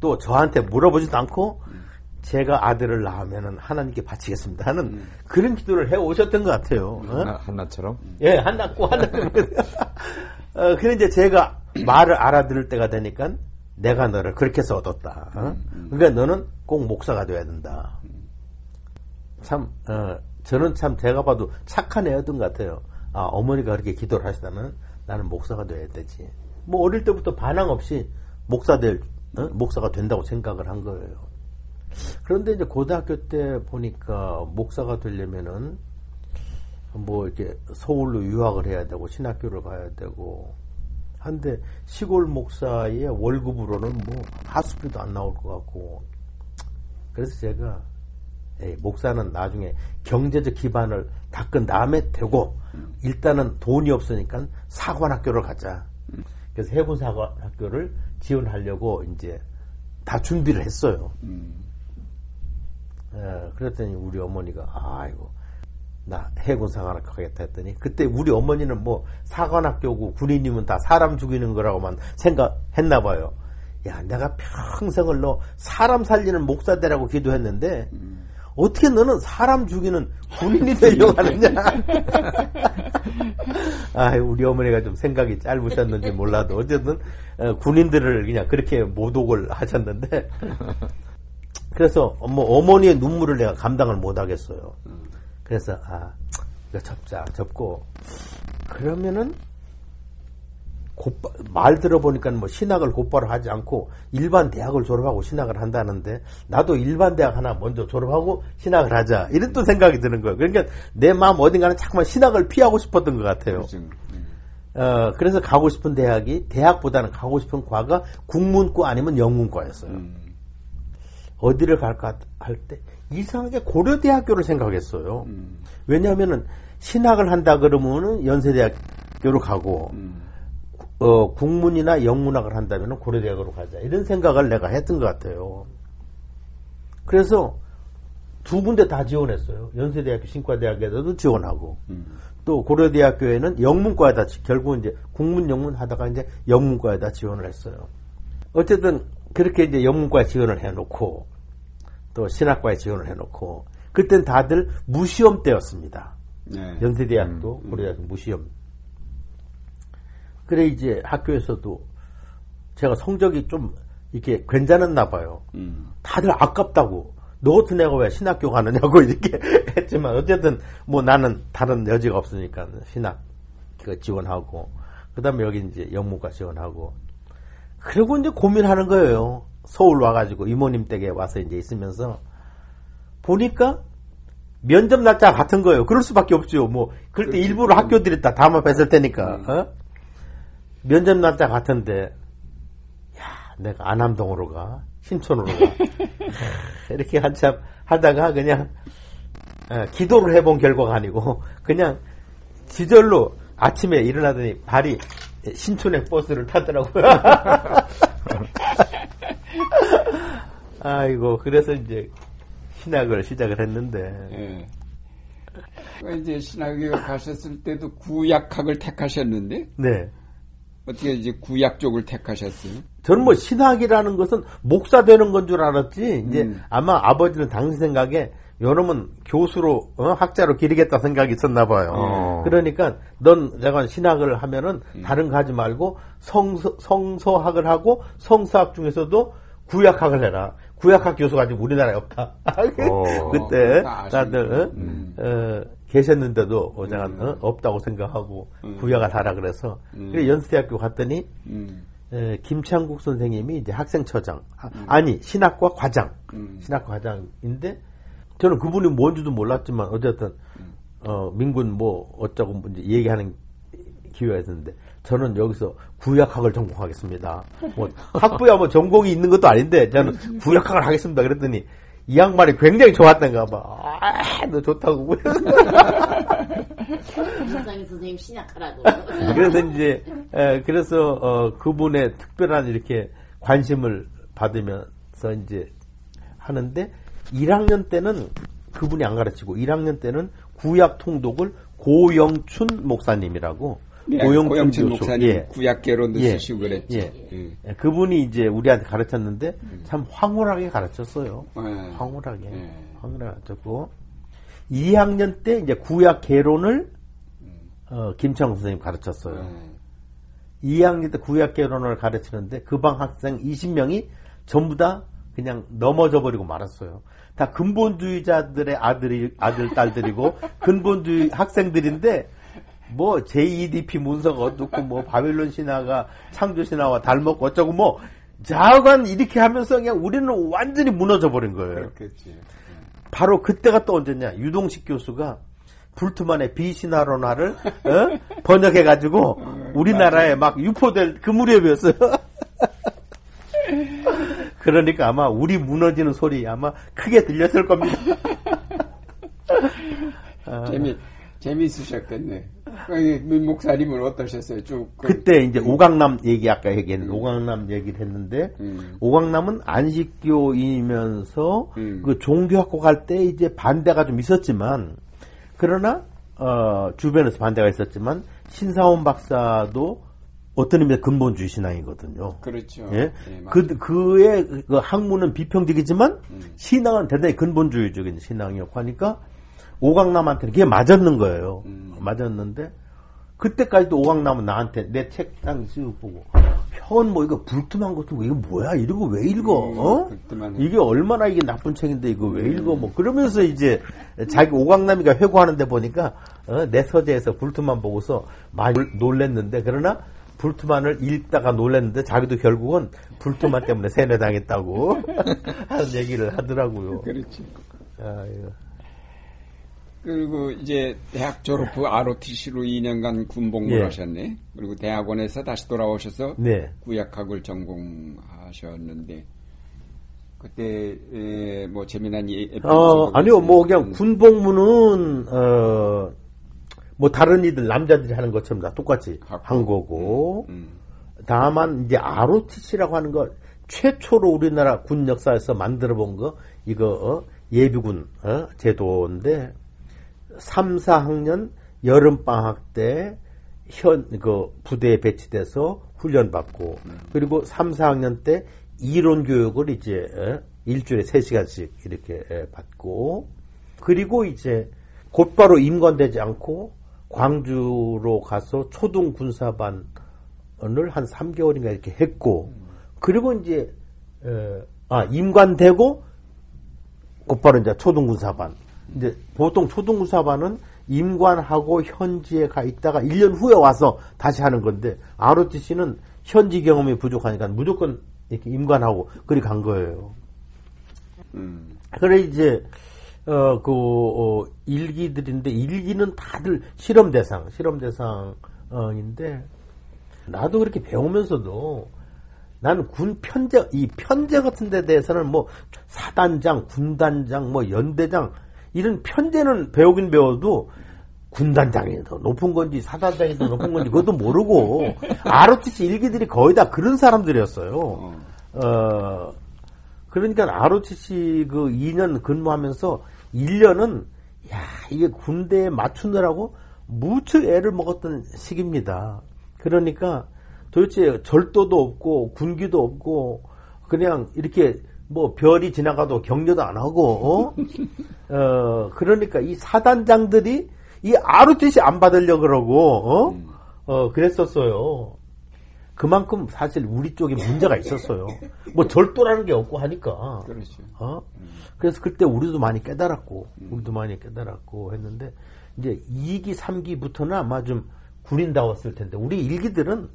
또 저한테 물어보지도 않고 음. 제가 아들을 낳으면 하나님께 바치겠습니다 하는 음. 그런 기도를 해 오셨던 것 같아요. 어? 한나, 한나처럼? 예, 한나 꼭 한나. (laughs) 어, 그래 이제 제가 말을 알아들을 때가 되니까 내가 너를 그렇게 해서 얻었다. 어? 음, 음. 그러니까 너는 꼭 목사가 돼야 된다. 참, 어, 저는 참 제가 봐도 착한 애였던 것 같아요. 아, 어머니가 그렇게 기도를 하시다면 나는 목사가 돼야 되지. 뭐 어릴 때부터 반항 없이 목사 될, 어? 목사가 된다고 생각을 한 거예요. 그런데 이제 고등학교 때 보니까 목사가 되려면은 뭐 이렇게 서울로 유학을 해야 되고 신학교를 가야 되고 한데 시골 목사의 월급으로는 뭐 하숙비도 안 나올 것 같고 그래서 제가 에이, 목사는 나중에 경제적 기반을 닦은 다음에 되고 일단은 돈이 없으니까 사관학교를 가자. 그래서 해군 사관학교를 지원하려고 이제 다 준비를 했어요. 음. 에, 그랬더니 우리 어머니가 아이고 나 해군 사관학교 가겠다 했더니 그때 우리 어머니는 뭐 사관학교고 군인이면 다 사람 죽이는 거라고만 생각했나 봐요. 야 내가 평생을 너 사람 살리는 목사 되라고 기도했는데 어떻게 너는 사람 죽이는 군인이 (laughs) 되려고 하느냐. (laughs) 아 우리 어머니가 좀 생각이 짧으셨는지 몰라도 어쨌든 어, 군인들을 그냥 그렇게 모독을 하셨는데 (laughs) 그래서 뭐 어머니의 눈물을 내가 감당을 못 하겠어요. 그래서 아 이거 접자 접고 그러면은 곧바, 말 들어보니까 뭐 신학을 곧바로 하지 않고 일반 대학을 졸업하고 신학을 한다는데 나도 일반 대학 하나 먼저 졸업하고 신학을 하자 이런 또 생각이 드는 거예요. 그러니까 내 마음 어딘가는 자꾸만 신학을 피하고 싶었던 것 같아요. 그렇죠. 네. 어, 그래서 가고 싶은 대학이 대학보다는 가고 싶은 과가 국문과 아니면 영문과였어요. 음. 어디를 갈까 할 때 이상하게 고려대학교를 생각했어요. 음. 왜냐하면은 신학을 한다 그러면은 연세대학교로 가고 음. 어, 국문이나 영문학을 한다면 고려대학으로 가자 이런 생각을 내가 했던 것 같아요. 그래서 두 군데 다 지원했어요. 연세대학교 신과대학에서도 지원하고 음. 또 고려대학교에는 영문과에다 결국 이제 국문 영문 하다가 이제 영문과에다 지원을 했어요. 어쨌든 그렇게 이제 영문과에 지원을 해놓고 또 신학과에 지원을 해놓고 그땐 다들 무시험 때였습니다. 네. 연세대학도 음, 음. 고려대학교 무시험. 그래 이제 학교에서도 제가 성적이 좀 이렇게 괜찮았나 봐요. 음. 다들 아깝다고. 너 같은 애가 왜 신학교 가느냐고 (laughs) 이렇게 했지만 어쨌든 뭐 나는 다른 여지가 없으니까 신학 그 지원하고 그다음에 여기 이제 영문과 지원하고 그리고 이제 고민하는 거예요. 서울 와가지고 이모님 댁에 와서 이제 있으면서 보니까 면접 날짜 같은 거예요. 그럴 수밖에 없죠. 뭐 그럴 때 일부러 학교들이 다 담아 뺐을 테니까 음. 어? 면접 날짜 같은데 야 내가 안암동으로 가 신촌으로 가 (laughs) 이렇게 한참 하다가 그냥 어, 기도를 해본 결과가 아니고 그냥 지절로 아침에 일어나더니 발이 신촌행 버스를 타더라고요. (laughs) 아이고 그래서 이제 신학을 시작을 했는데. 예. 이제 신학에 가셨을 때도 구약학을 택하셨는데. 네. 어떻게 이제 구약 쪽을 택하셨어요? 저는 뭐 신학이라는 것은 목사 되는 건 줄 알았지. 이제 음. 아마 아버지는 당시 생각에 요놈은 교수로 어? 학자로 기르겠다 생각이 있었나 봐요. 어. 그러니까 넌 내가 신학을 하면은 음. 다른 거 하지 말고 성서, 성서학을 하고 성서학 중에서도 구약학을 해라. 구약학 교수가 아직 우리나라에 없다. 어. 그때 다들 어? 음. 어, 계셨는데도 제가 음. 어? 없다고 생각하고 음. 구약을 하라 그래서 음. 그래 연세대학교 갔더니 음. 에, 김창국 선생님이 이제 학생처장 음. 아니 신학과 과장 신학과 과장인데 저는 그분이 뭔지도 몰랐지만 어쨌든 어, 민군 뭐 어쩌고 이제 얘기하는 기회가 있었는데 저는 여기서 구약학을 전공하겠습니다. 뭐 학부야 뭐 전공이 있는 것도 아닌데 저는 구약학을 하겠습니다. 그랬더니 이 양반이 굉장히 좋았던가 봐. 아, 너 좋다고. 사장님 선생님 신약하라고. 그래서 이제 에, 그래서 어, 그분의 특별한 이렇게 관심을 받으면서 이제 하는데 1학년 때는 그분이 안 가르치고 1학년 때는 구약 통독을 고영춘 목사님이라고 네, 고영춘, 목사님 예. 구약계론도 예. 쓰시고 그랬죠. 예. 예. 그분이 이제 우리한테 가르쳤는데 음. 참 황홀하게 가르쳤어요. 네. 황홀하게. 네. 황홀하게 가르쳤고 2학년 때 이제 구약계론을 음. 어, 김창 선생님 가르쳤어요. 네. 2학년 때 구약계론을 가르치는데 그 방 학생 20명이 전부 다 그냥 넘어져 버리고 말았어요. 다 근본주의자들의 아들이 아들 딸들이고 (laughs) 근본주의 학생들인데 뭐 JEDP 문서가 어떻고 뭐 바빌론 신화가 창조 신화와 닮았고 어쩌고 뭐 자관 이렇게 하면서 그냥 우리는 완전히 무너져 버린 거예요. 그렇겠지. 바로 그때가 또 언제냐 유동식 교수가 불트만의 비신화론화를 어? (laughs) 번역해 가지고 어, 우리나라에 막 유포될 그 무렵이었어요. (laughs) 그러니까 아마 우리 무너지는 소리 아마 크게 들렸을 겁니다. (laughs) 재미 재미있으셨겠네. 민 목사님은 어떠셨어요? 쭉 그... 그때 이제 오강남 얘기 아까 얘기했는 음. 오강남 얘기를 했는데 음. 오강남은 안식교이면서 음. 그 종교학과 갈때 이제 반대가 좀 있었지만 그러나 어, 주변에서 반대가 있었지만 신사원 박사도 어떤 의미에서 근본주의 신앙이거든요. 그렇죠. 예? 네, 그, 그의 그 학문은 비평적이지만 음. 신앙은 대단히 근본주의적인 신앙이었고 하니까 오강남한테는 그게 맞았는 거예요. 음. 맞았는데 그때까지도 오강남은 나한테 내 책상 쓱 보고 현 뭐 이거 불투만 같은 거 이거 뭐야 이러고 왜 읽어? 음, 어? 이게 얼마나 이게 나쁜 책인데 이거 왜 읽어? 뭐 그러면서 이제 자기 오강남이가 회고하는데 보니까 어? 내 서재에서 불투만 보고서 많이 놀랬는데 그러나 불투만을 읽다가 놀랐는데 자기도 결국은 불투만 때문에 세뇌당했다고 (laughs) 하는 얘기를 하더라고요. 그렇지. 아, 그리고 이제 대학 졸업 후 ROTC로 2년간 군복무를 예. 하셨네. 그리고 대학원에서 다시 돌아오셔서 네. 구약학을 전공하셨는데 그때 에, 뭐 재미난 에피소드 어, 아니요 뭐 그냥 군복무는 어, 뭐 다른 이들 남자들이 하는 것처럼 다 똑같이 갖고. 한 거고 음, 음. 다만 이제 ROTC라고 하는 거 최초로 우리나라 군 역사에서 만들어 본 거 이거 어, 예비군 어, 제도인데 3, 4학년 여름방학 때 현, 그, 부대에 배치돼서 훈련받고, 음. 그리고 3, 4학년 때 이론 교육을 이제, 어, 일주일에 3시간씩 이렇게 받고, 그리고 이제 곧바로 임관되지 않고 광주로 가서 초등 군사반을 한 3개월인가 이렇게 했고, 그리고 이제, 아, 임관되고 곧바로 이제 초등 군사반. 이제 보통 초등사반은 임관하고 현지에 가 있다가 1년 후에 와서 다시 하는 건데 ROTC는 현지 경험이 부족하니까 무조건 이렇게 임관하고 그리 간 거예요. 음. 그래 이제 어 그 어, 일기들인데 일기는 다들 실험 대상, 실험 대상인데 나도 그렇게 배우면서도 나는 군 편제 이 편제 같은 데 대해서는 뭐 사단장, 군단장, 뭐 연대장 이런 편제는 배우긴 배워도 군단장이 더 높은 건지 사단장이 더 높은 건지 그것도 모르고 ROTC 일기들이 거의 다 그런 사람들이었어요. 어 그러니까 ROTC 그 2년 근무하면서 1년은 야 이게 군대에 맞추느라고 무척 애를 먹었던 시기입니다. 그러니까 도대체 절도도 없고 군기도 없고 그냥 이렇게 뭐 별이 지나가도 격려도 안 하고 어, 어 그러니까 이 사단장들이 이 ROTC 안 받으려 그러고 어? 어 그랬었어요. 그만큼 사실 우리 쪽에 문제가 있었어요. 뭐 절도라는 게 없고 하니까. 그렇죠. 어? 그래서 그때 우리도 많이 깨달았고, 우리도 많이 깨달았고 했는데, 이제 2기, 3기부터는 아마 좀 군인다웠을 텐데, 우리 일기들은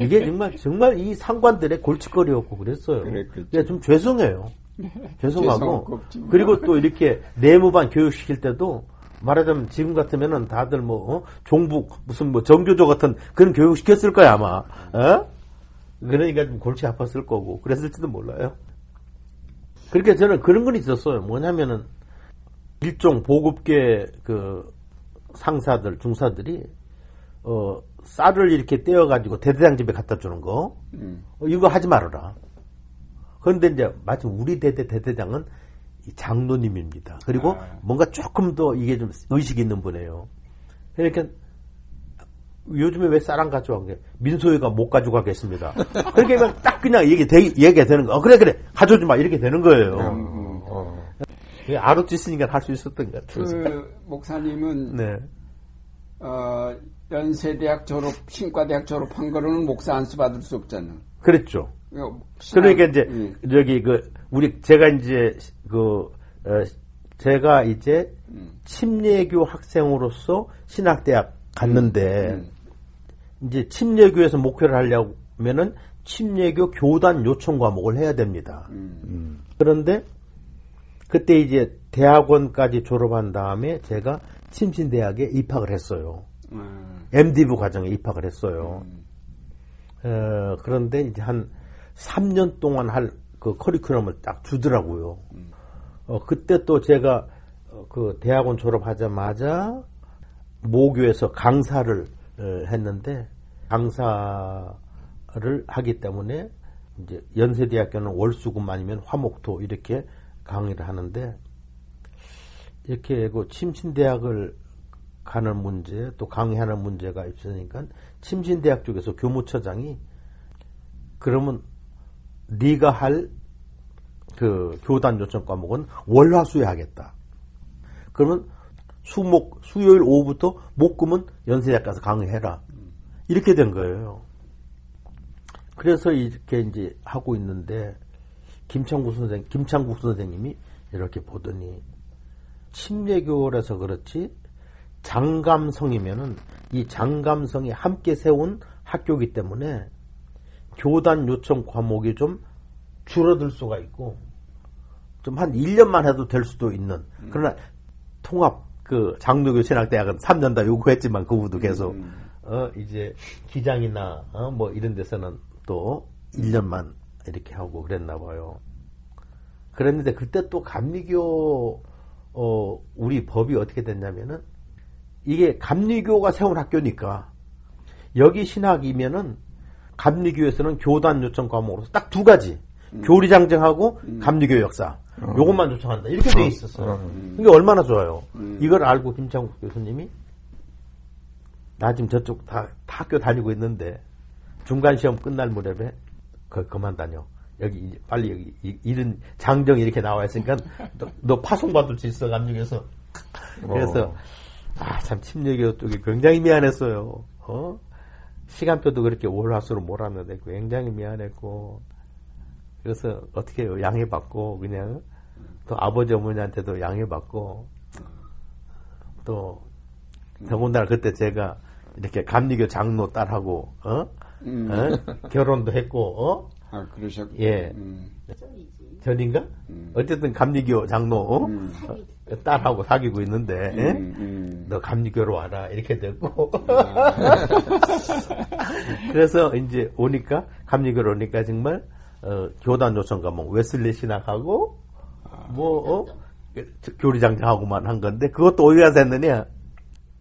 이게 정말, 정말 이 상관들의 골칫거리였고 그랬어요. 그랬겠죠. 그러니까 좀 죄송해요. 죄송하고, 죄송하고. 그리고 또 이렇게 내무반 교육시킬 때도, 말하자면 지금 같으면은 다들 뭐 어? 종북 무슨 뭐 정교조 같은 그런 교육 시켰을 거야 아마. 어? 그러니까 좀 골치 아팠을 거고 그랬을지도 몰라요. 그러니까 저는 그런 건 있었어요. 뭐냐면은 일종 보급계 그 상사들 중사들이 어 쌀을 이렇게 떼어가지고 대대장 집에 갖다 주는 거 음. 어, 이거 하지 말아라. 그런데 이제 마침 우리 대대 대대장은 이 장로님입니다. 그리고 아. 뭔가 조금 더 이게 좀 의식 있는 분이에요. 그러니까 요즘에 왜 쌀 안 가져간 게 민소희가 못 가져가겠습니다. 그렇게 그냥 딱 그냥 얘기 되, 얘기가 되는 거. 어, 그래 그래 가져오지 마 이렇게 되는 거예요. 어. 아로치 있으니까 할 수 있었던 것 같아요. 그 목사님은 네. 어, 연세대학 졸업, 신과대학 졸업한 거로는 목사 안수 받을 수 없잖아. 그랬죠. 어, 그러니까 이제 음. 저기 그 우리 제가 이제 그 어, 제가 이제 음. 침례교 학생으로서 신학대학 갔는데 음. 이제 침례교에서 목회를 하려면은 침례교 교단 요청 과목을 해야 됩니다. 음. 그런데 그때 이제 대학원까지 졸업한 다음에 제가 침신대학에 입학을 했어요. 음. MD부 과정에 입학을 했어요. 음. 어, 그런데 이제 한 3년 동안 할 그 커리큘럼을 딱 주더라고요. 어, 그때 또 제가 어, 그 대학원 졸업하자마자 모교에서 강사를 어, 했는데 강사를 하기 때문에 이제 연세대학교는 월수금 아니면 화목토 이렇게 강의를 하는데 이렇게 그 침신대학을 가는 문제 또 강의하는 문제가 있으니까 침신대학 쪽에서 교무처장이 그러면 네가 할 그 교단 요청 과목은 월화수에 하겠다. 그러면 수목 수요일 오후부터 목금은 연세대학 가서 강의해라. 이렇게 된 거예요. 그래서 이렇게 이제 하고 있는데 김창국 선생 김창국 선생님이 이렇게 보더니 침례교라서 그렇지 장감성이면은 이 장감성이 함께 세운 학교이기 때문에 교단 요청 과목이 좀 줄어들 수가 있고 좀 한 1년만 해도 될 수도 있는 그러나 통합 그 장로교 신학대학은 3년 다 요구했지만 그 후도 계속 어 이제 기장이나 어, 뭐 이런 데서는 또 1년만 이렇게 하고 그랬나 봐요. 그랬는데 그때 또 감리교 어 우리 법이 어떻게 됐냐면은 이게 감리교가 세운 학교니까 여기 신학이면은 감리교에서는 교단 요청 과목으로 딱 두 가지. 교리장정하고 감리교 역사. 요것만 요청한다. 이렇게 돼 있었어요. 이게 얼마나 좋아요. 이걸 알고 김창국 교수님이 나 지금 저쪽 다, 다 학교 다니고 있는데 중간 시험 끝날 무렵에 그 그만 다녀. 여기 빨리 여기 이- 이런 장정 이렇게 나와 있으니까 너, 너 파송 받을 수 있어 감독에서. (laughs) 그래서 아 참 침례교 쪽이 굉장히 미안했어요. 어? 시간표도 그렇게 월화수로 몰았는데 굉장히 미안했고 그래서 어떻게 해요? 양해받고 그냥 또 아버지 어머니한테도 양해받고 또 더군다나 그때 제가 이렇게 감리교 장로 딸하고 어? 어? 결혼도 했고 어? 아, 그러셨 예. 음. 전인가? 음. 어쨌든 감리교 장로 어? 음. 어, 딸하고 사귀고 있는데 예? 음, 음. 너 감리교로 와라 이렇게 됐고 (laughs) 그래서 이제 오니까 감리교로 오니까 정말 어, 교단 요청 가면 웨슬리 신학하고 뭐 어? 교리장장하고만 한 건데 그것도 어디가 됐느냐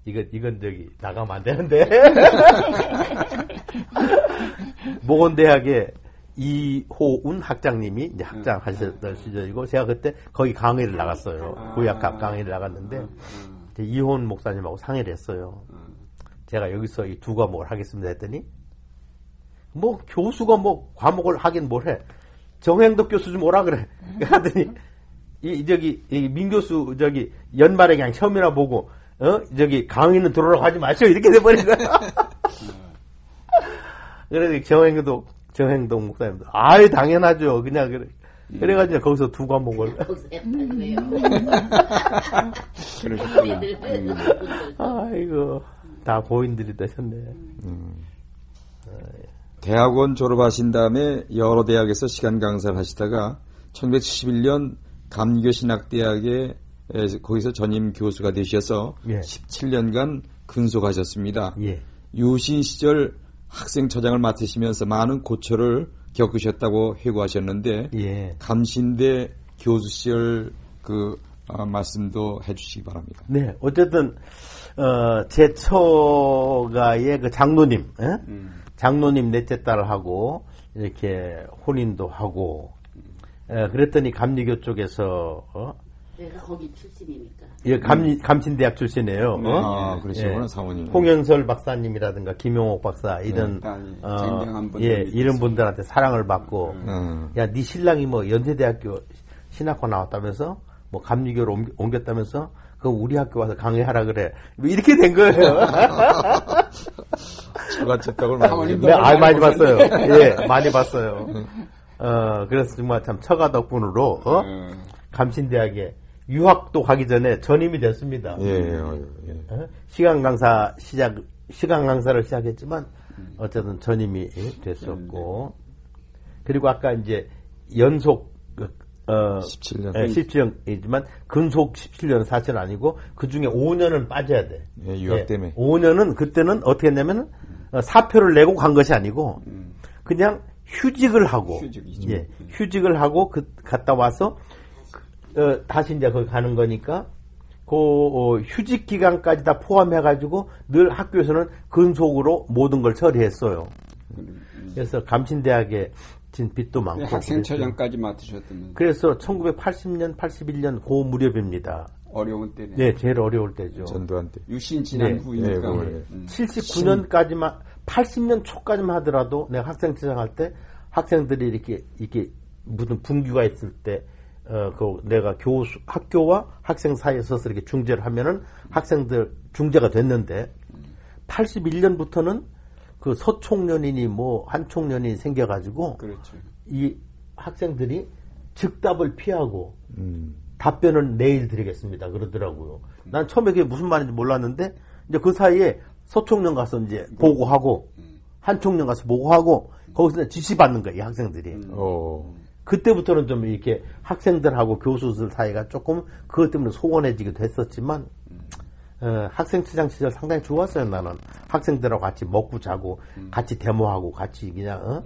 이건 이건 저기 나가면 안 되는데 (laughs) (laughs) 모건대학에 이호운 학장님이 이제 학장 하셨던 시절이고 제가 그때 거기 강의를 나갔어요. 구약학 강의를 나갔는데 이제 이호운 목사님하고 상의를 했어요. 제가 여기서 이 두 과목을 하겠습니다 했더니 뭐 교수가 뭐 과목을 하긴 뭘 해. 정행덕 교수 좀 오라 그래. (laughs) 하더니 이 저기 이 민교수 저기 연말에 그냥 처음이나 보고 어? 저기 강의는 들어오라고 하지 마시오. 이렇게 돼버린 거야. (laughs) 그래서 정행동 정행동 목사님도 아유 당연하죠 그냥 그래 그래가지고 거기서 두 과목을 그래요. (laughs) 그러셨구나. 음. 아이고 다 고인들이 되셨네 대학원 졸업하신 다음에 여러 대학에서 시간 강사를 하시다가 1971년 감리교 신학대학에 에, 거기서 전임 교수가 되셔서 예. 17년간 근속하셨습니다. 예 유신 시절 학생처장을 맡으시면서 많은 고초를 겪으셨다고 회고하셨는데 예. 감신대 교수 시절 그 어, 말씀도 해주시기 바랍니다. 네, 어쨌든 어, 제 처가의 그 장로님, 예? 장로님 넷째 딸하고 이렇게 혼인도 하고, 에, 그랬더니 감리교 쪽에서 어? 내가 거기 출신이니까. 이감 감신대학 출신이에요. 어? 아, 그러시구나, 예. 사모님. 홍영설 박사님이라든가 김용옥 박사 이런 딸이 어, 예. 이런 분들한테 사랑을 받고 음. 야 네 신랑이 뭐 연세대학교 신학과 나왔다면서 뭐 감리교로 옮겼다면서 그럼 우리 학교 와서 강의하라 그래 뭐 이렇게 된 거예요. (laughs) 처갓집떡을 사모님도 네, 많이 아, 많이 봤어요. 예, 많이 봤어요. 어, 그래서 정말 참 처가 덕분으로 어? 음. 감신대학에 유학도 가기 전에 전임이 됐습니다. 예, 예, 예. 어? 시간 강사 시작 시간 강사를 시작했지만 어쨌든 전임이 됐었고 그리고 아까 이제 연속 어 17년. 예, 17년이지만 근속 17년은 사실 아니고 그 중에 5년은 빠져야 돼. 예, 유학 때문에. 5년은 그때는 어떻게 했냐면 어, 사표를 내고 간 것이 아니고 그냥 휴직을 하고 휴직이죠. 예, 휴직을 하고 그 갔다 와서 어, 다시 이제 거기 가는 거니까 그 어, 휴직 기간까지 다 포함해 가지고 늘 학교에서는 근속으로 모든 걸 처리했어요. 그래서 감신대학에 진 빚도 많고 그랬죠. 학생처장까지 맡으셨다면 그래서 1980년, 81년 고 무렵입니다. 어려운 때네. 네, 제일 어려울 때죠. 전두환 때. 유신 지난 네. 후이니까. 네. 음. 79년까지만 80년 초까지만 하더라도 내가 학생 지정할 때 학생들이 이렇게 이렇게 무슨 분규가 있을 때 어, 그 내가 교수 학교와 학생 사이에 서서 이렇게 중재를 하면은 학생들 중재가 됐는데 81년부터는 그 서총련이니 뭐 한총련이 생겨가지고 그렇죠. 이 학생들이 즉답을 피하고 음. 답변은 내일 드리겠습니다. 그러더라고요. 난 처음에 그게 무슨 말인지 몰랐는데 이제 그 사이에 서총련 가서 이제 보고하고 한총련 가서 보고하고 거기서 지시 받는 거예요, 이 학생들이. 어. 그때부터는 좀 이렇게 학생들하고 교수들 사이가 조금 그것 때문에 소원해지기도 했었지만 어, 학생회장 시절 상당히 좋았어요 나는. 학생들하고 같이 먹고 자고 같이 데모하고 같이 그냥 어?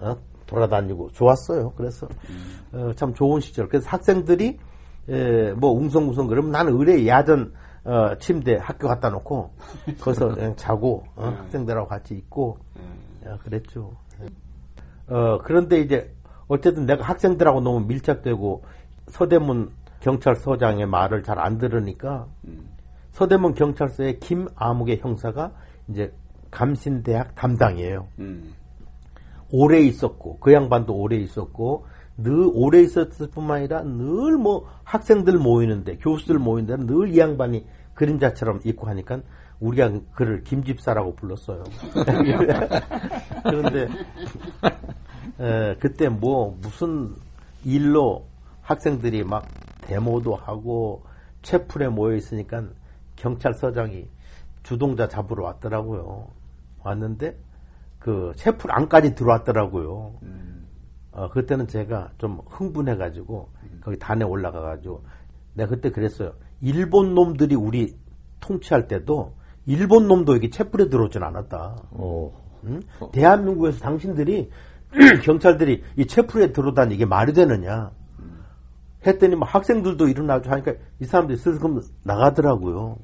어? 돌아다니고 좋았어요. 그래서 어, 참 좋은 시절. 그래서 학생들이 에, 뭐 웅성웅성 그러면 나는 의뢰 야전 어, 침대 학교 갖다 놓고 거기서 그냥 자고 어, 학생들하고 같이 있고 어, 그랬죠. 어, 그런데 이제 어쨌든 내가 학생들하고 너무 밀착되고 서대문 경찰서장의 말을 잘 안 들으니까 서대문 경찰서의 김아무개 형사가 이제 감신대학 담당이에요. 음. 오래 있었고 그 양반도 오래 있었고 늘 오래 있었을 뿐만 아니라 늘 뭐 학생들 모이는데 교수들 모이는데 늘 이 양반이 그림자처럼 있고 하니까 우리가 그를 김집사라고 불렀어요. (laughs) (laughs) 그런데 에, 그때 뭐 무슨 일로 학생들이 막 데모도 하고 채플에 모여 있으니까 경찰서장이 주동자 잡으러 왔더라고요. 왔는데 그 채플 안까지 들어왔더라고요. 어, 그때는 제가 좀 흥분해가지고 거기 단에 올라가가지고 내가 그때 그랬어요. 일본 놈들이 우리 통치할 때도 일본 놈도 여기 채플에 들어오진 않았다. 응? 대한민국에서 당신들이 경찰들이 이 채플에 들어오다니 이게 말이 되느냐? 했더니 막 학생들도 일어나고 하니까 이 사람들이 슬슬 나가더라고요.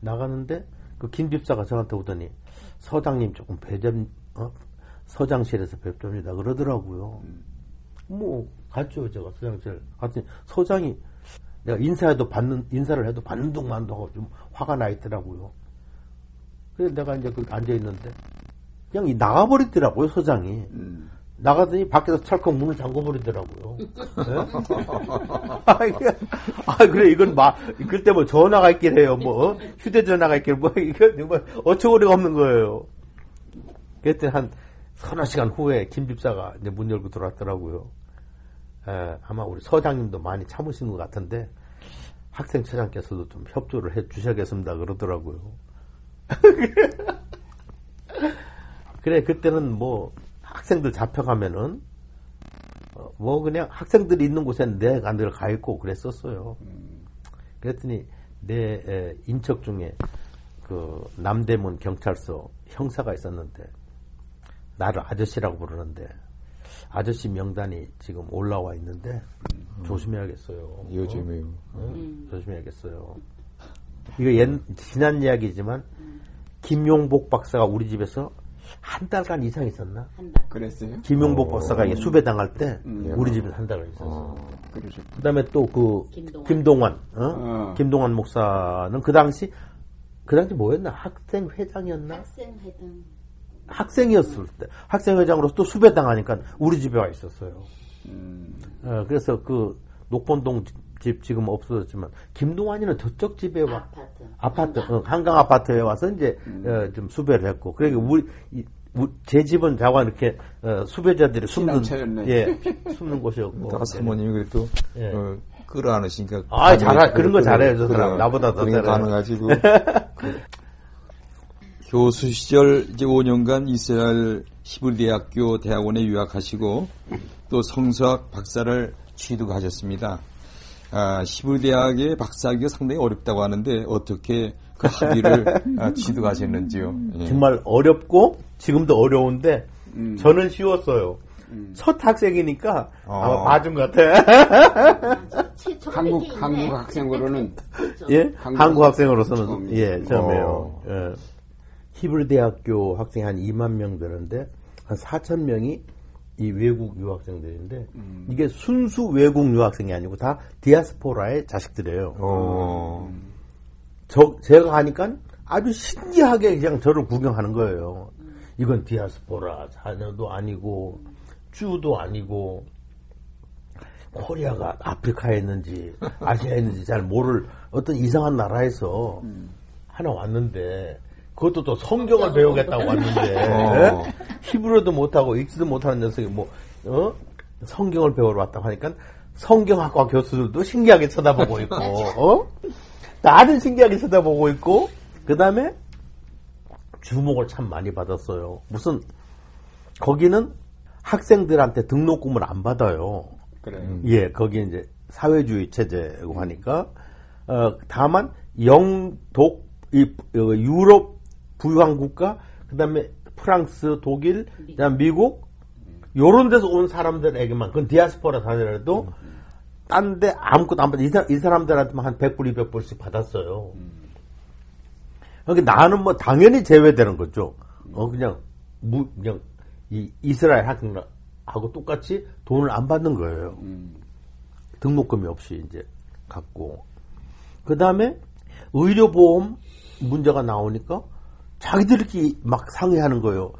나가는데 그 김집사가 저한테 오더니 서장님 조금 배점 어? 서장실에서 뵙렵니다 그러더라고요. 뭐 갔죠 제가 서장실 갔더니 서장이 내가 인사해도 받는 인사를 해도 받는 둥만도 하고 좀 화가 나 있더라고요. 그래서 내가 이제 그 앉아 있는데 그냥 이 나가버리더라고요 서장이. 나가더니 밖에서 철컥 문을 잠궈버리더라고요. 네? (laughs) 아, 이게, 아, 그래, 이건 막, 그때 뭐 전화가 있긴 해요. 뭐, 어? 휴대전화가 있긴, 뭐, 이거, 뭐, 어처구니가 없는 거예요. 그때 한 서너 시간 후에 김 집사가 이제 문 열고 들어왔더라고요. 에, 아마 우리 서장님도 많이 참으신 것 같은데, 학생 처장께서도 좀 협조를 해 주셔야겠습니다. 그러더라고요. (laughs) 그래, 그때는 뭐, 학생들 잡혀가면은 어, 뭐 그냥 학생들이 있는 곳에는 내가 늘 가 있고 그랬었어요. 그랬더니 내 에, 인척 중에 그 남대문 경찰서 형사가 있었는데 나를 아저씨라고 부르는데 아저씨 명단이 지금 올라와 있는데 조심해야겠어요. 요즘에 어? 조심해야겠어요. 이거 옛 지난 이야기지만 김용복 박사가 우리 집에서 한 달간 이상 있었나? 한 달. 그랬어요? 김용복 박사가 이게 수배 당할 때 음. 우리 집에서 한 달간 있었어. 그러셨 그다음에 또그 김동완. 김동완, 어? 어. 김동완 목사는 그 당시 그 당시 뭐였나? 학생 회장이었나? 학생 회장. 학생이었을 때 학생 회장으로서 또 수배 당하니까 우리 집에 와 있었어요. 음. 어, 그래서 그 녹본동 집 지금 없어졌지만 김동완이는 저쪽 집에 와 아파트. 아파트 어, 한강 아파트에 와서 이제 어, 좀 수배를 했고 그러니까 우리 이, 우- 제 집은 자와 이렇게 어, 수배자들이 숨는. 예 숨는 곳이었고 다 사모님이 그래도 예. 어, 끌어안으시니까 아, 잘하- 그런 거 잘해요, 저 사람. 나보다 더 잘해요. 가능하지고 (laughs) 그 교수 시절 이제 5년간 이스라엘 히브리 대학교 대학원에 유학하시고 또 성서학 박사를 취득하셨습니다. 아, 히브리 대학의 박사학위가 상당히 어렵다고 하는데 어떻게 그 학위를 (laughs) 아, 취득하셨는지요? 예. 정말 어렵고 지금도 어려운데 음. 저는 쉬웠어요. 첫 학생이니까 어. 아마 봐준 것 같아. 한국. 한국 학생으로는 그렇죠. 예? 한국 한국, 학생으로서는 처음이죠. 예 처음이에요. 어. 예. 히브리 대학교 학생이 한 2만 명 되는데 한 4천 명이 이 외국 유학생들인데 음. 이게 순수 외국 유학생이 아니고 다 디아스포라의 자식들이에요. 어, 저 제가 가니까 아주 신기하게 그냥 저를 구경하는 거예요. 이건 디아스포라 자녀도 아니고 주도 아니고 코리아가 아프리카에 있는지 아시아에 있는지 잘 모를 어떤 이상한 나라에서 하나 왔는데 그것도 또 성경을 배우겠다고 왔는데 어. 예? 히브리어도 못하고 읽지도 못하는 녀석이 뭐 어? 성경을 배우러 왔다고 하니까 성경학과 교수들도 신기하게 쳐다보고 있고 어? 다들 신기하게 쳐다보고 있고 그 다음에 주목을 참 많이 받았어요. 무슨 거기는 학생들한테 등록금을 안 받아요. 그래요. 예, 거기 이제 사회주의 체제고 하니까 어 다만 영독 이 어, 유럽 부유한 국가 그 다음에 프랑스, 독일, 그다음 미국 요런 데서 온 사람들에게만 그건 디아스포라 다니더라도 딴데 아무것도 안 받아 이, 사, 이 사람들한테만 한 100불, 200불씩 받았어요. 그러니까 나는 뭐 당연히 제외되는 거죠. 어 그냥 무 그냥 이 이스라엘 학생하고 똑같이 돈을 안 받는 거예요. 음. 등록금이 없이 이제 갖고 그 다음에 의료보험 문제가 나오니까 자기들끼리 막 상의하는 거예요.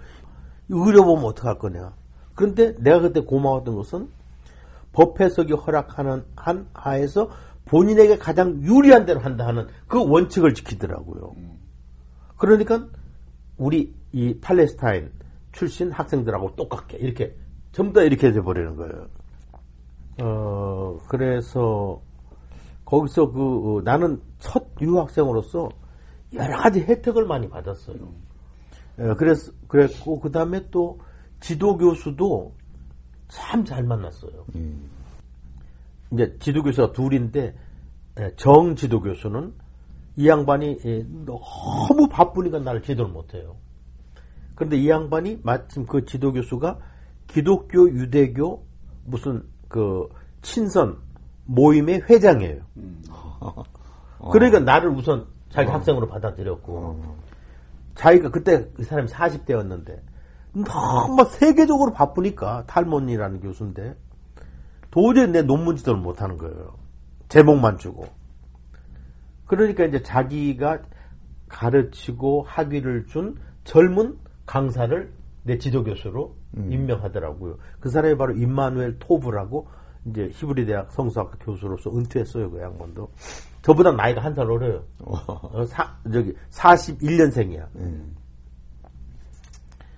이 의료보험 어떻게 할 거냐. 그런데 내가 그때 고마웠던 것은 법 해석이 허락하는 한 하에서 본인에게 가장 유리한 대로 한다 하는 그 원칙을 지키더라고요. 그러니까 우리 이 팔레스타인 출신 학생들하고 똑같게 이렇게 전부 다 이렇게 돼버리는 거예요. 어 그래서 거기서 그 어, 나는 첫 유학생으로서 여러 가지 혜택을 많이 받았어요. 예, 그래서 그랬고 그 다음에 또 지도 교수도 참 잘 만났어요. 음. 이제 지도 교수가 둘인데 예, 정 지도 교수는 이 양반이 예, 너무 바쁘니까 나를 지도를 못해요. 그런데 이 양반이 마침 그 지도 교수가 기독교, 유대교 무슨 그 친선 모임의 회장이에요. 음. 그러니까 나를 우선 자기 어. 학생으로 받아들였고 어. 자기가 그때 그 사람이 40대였는데 너무 세계적으로 바쁘니까 탈몬이라는 교수인데 도저히 내 논문 지도를 못하는 거예요. 제목만 주고. 그러니까 이제 자기가 가르치고 학위를 준 젊은 강사를 내 지도교수로 음. 임명하더라고요. 그 사람이 바로 임마누엘 토브라고 이제 히브리 대학 성서학과 교수로서 은퇴했어요. 그 양반도. 저보다 나이가 한 살 어려요. 어, 사, 저기 41년생이야. 음.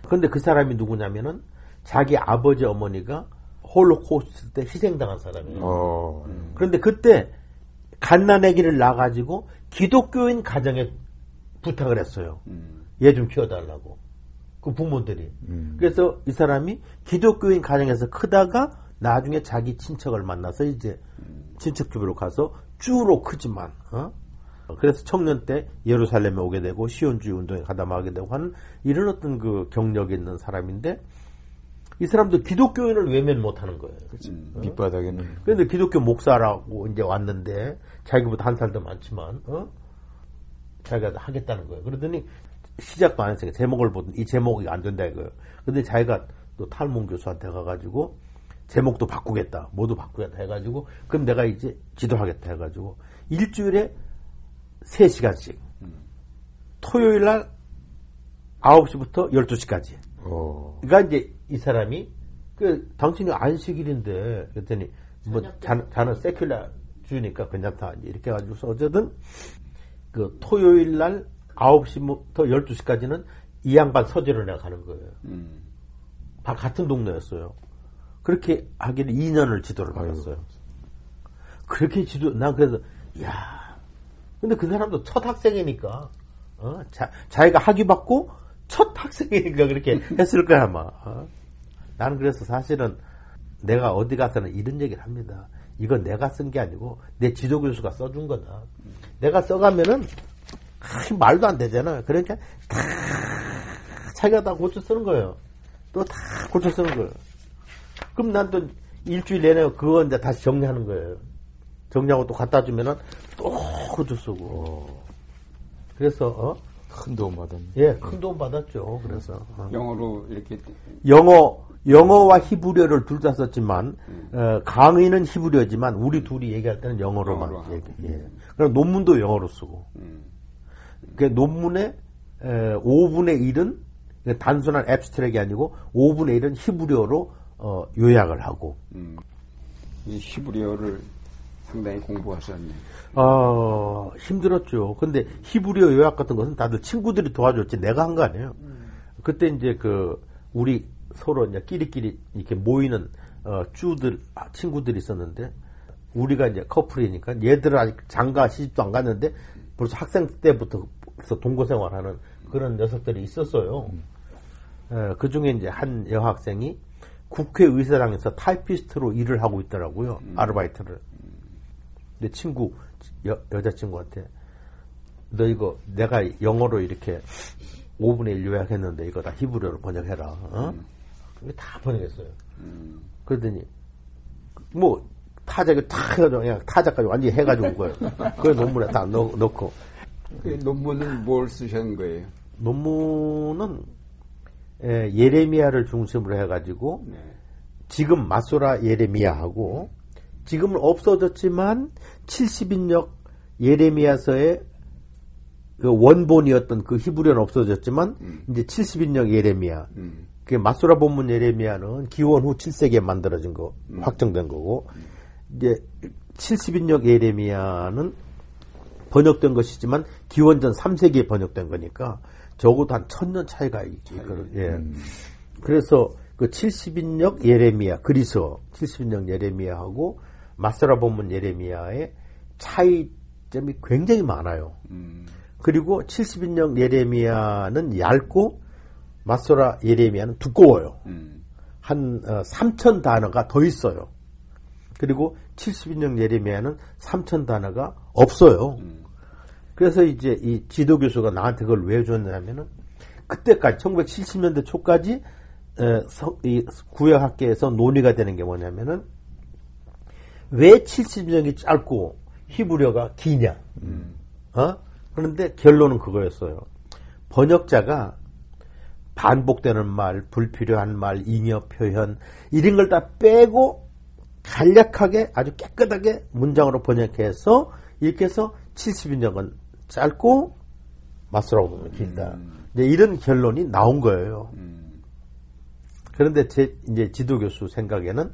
그런데 그 사람이 누구냐면은 자기 아버지 어머니가 홀로코스트 때 희생당한 사람이에요. 어. 음. 그런데 그때 갓난애기를 낳아가지고 기독교인 가정에 부탁을 했어요. 음. 얘좀 키워달라고. 그 부모들이. 음. 그래서 이 사람이 기독교인 가정에서 크다가 나중에 자기 친척을 만나서 이제 친척 집으로 가서 쭈로 크지만, 어? 그래서 청년 때 예루살렘에 오게 되고 시온주의 운동에 가담하게 되고 하는 이런 어떤 그 경력이 있는 사람인데 이 사람도 기독교인을 외면 못 하는 거예요. 그렇죠. 어? 밑바닥에는. 그런데 기독교 목사라고 이제 왔는데 자기보다 한 살 더 많지만, 어? 자기가 하겠다는 거예요. 그러더니 시작도 안 했으니까 제목을 보던 이 제목이 안 된다 이거예요. 근데 자기가 또 탈몽 교수한테 가가지고 제목도 바꾸겠다, 모두 바꾸겠다 해가지고 그럼 내가 이제 지도하겠다 해가지고 일주일에 3시간씩 토요일 날 9시부터 12시까지. 오. 그러니까 이제 이 사람이 그 당신이 안식일인데 그랬더니 뭐 자는, 자는 세큘라 주니까 괜찮다 이렇게 해가지고서 어쨌든 그 토요일 날 9시부터 12시까지는 이 양반 서재로 내가 가는 거예요. 음. 다 같은 동네였어요. 그렇게 하기를 2년을 지도를 받았어요. 그렇게 지도, 난 그래서, 야 근데 그 사람도 첫 학생이니까, 어? 자, 자기가 학위 받고 첫 학생이니까 그렇게 (laughs) 했을 거야, 아마. 어? 나는 그래서 사실은 내가 어디 가서는 이런 얘기를 합니다. 이건 내가 쓴 게 아니고 내 지도 교수가 써준 거다. 내가 써가면은 아, 말도 안 되잖아. 그러니까 다 자기가 다 고쳐 쓰는 거예요. 또 다 고쳐 쓰는 거예요. 그럼 난 또 일주일 내내 그거 이제 다시 정리하는 거예요. 정리하고 또 갖다 주면은 또 고쳐 쓰고. 그래서 어? 큰 도움 받았네. 예, 큰 도움 받았죠. 그래서 어. 영어로 이렇게 영어 영어와 히브리어를 둘 다 썼지만 음. 어, 강의는 히브리어지만 우리 둘이 얘기할 때는 영어로만 영어로 얘기. 예. 그럼 논문도 영어로 쓰고. 음. 그 논문의 에, 5분의 1은 단순한 앱스트랙이 아니고 5분의 1은 히브리어로 어, 요약을 하고. 음. 이 히브리어를 상당히 공부하셨네. 어, 힘들었죠. 근데 히브리어 요약 같은 것은 다들 친구들이 도와줬지 내가 한 거 아니에요. 음. 그때 이제 그 우리 서로 이제 끼리끼리 이렇게 모이는 어, 쭈들 아, 친구들이 있었는데 우리가 이제 커플이니까 얘들은 아직 장가 시집도 안 갔는데 벌써 학생 때부터 동거 생활하는 그런 녀석들이 있었어요. 음. 에, 그 중에 이제 한 여학생이 국회의사당에서 타이피스트로 일을 하고 있더라고요. 음. 아르바이트를. 내 친구, 여, 여자친구한테 너 이거 내가 영어로 이렇게 5분의 1 요약했는데 이거 다 히브리어로 번역해라. 어? 음. 다 번역했어요. 음. 그러더니 뭐 타작을 다 해가지고 그냥 타작까지 완전히 해가지고 온 거예요. 그 논문에 다 넣, 넣고. 그 논문은 뭘 쓰신 거예요? 논문은 예, 예레미야를 중심으로 해가지고 네. 지금 마소라 예레미야하고 지금은 없어졌지만 70인역 예레미야서의 그 원본이었던 그 히브리어는 없어졌지만 음. 이제 70인역 예레미야 음. 그 마소라 본문 예레미야는 기원 후 7세기에 만들어진 거 음. 확정된 거고 이제 70인역 예레미야는 번역된 것이지만 기원전 3세기에 번역된 거니까 적어도 한 천 년 차이가 있거든. 예. 음. 그래서 그 70인역 예레미야, 그리서 70인역 예레미야하고 마스라 본문 예레미야의 차이점이 굉장히 많아요. 음. 그리고 70인역 예레미야는 얇고 마스라 예레미야는 두꺼워요. 음. 한 어, 3천 단어가 더 있어요. 그리고 70인용 예레미야는 3천 단어가 없어요. 그래서 이제 이 지도 교수가 나한테 그걸 왜 줬냐면은 그때까지 1970년대 초까지 에, 서, 이 구역학계에서 논의가 되는 게 뭐냐면은 왜 70년이 짧고 히브리어가 기냐? 어? 그런데 결론은 그거였어요. 번역자가 반복되는 말, 불필요한 말, 잉여 표현 이런 걸 다 빼고 간략하게 아주 깨끗하게 문장으로 번역해서 이렇게 해서 70인정은 짧고 맞서라고 보면 길다. 음. 이제 이런 결론이 나온 거예요. 음. 그런데 제 이제 지도 교수 생각에는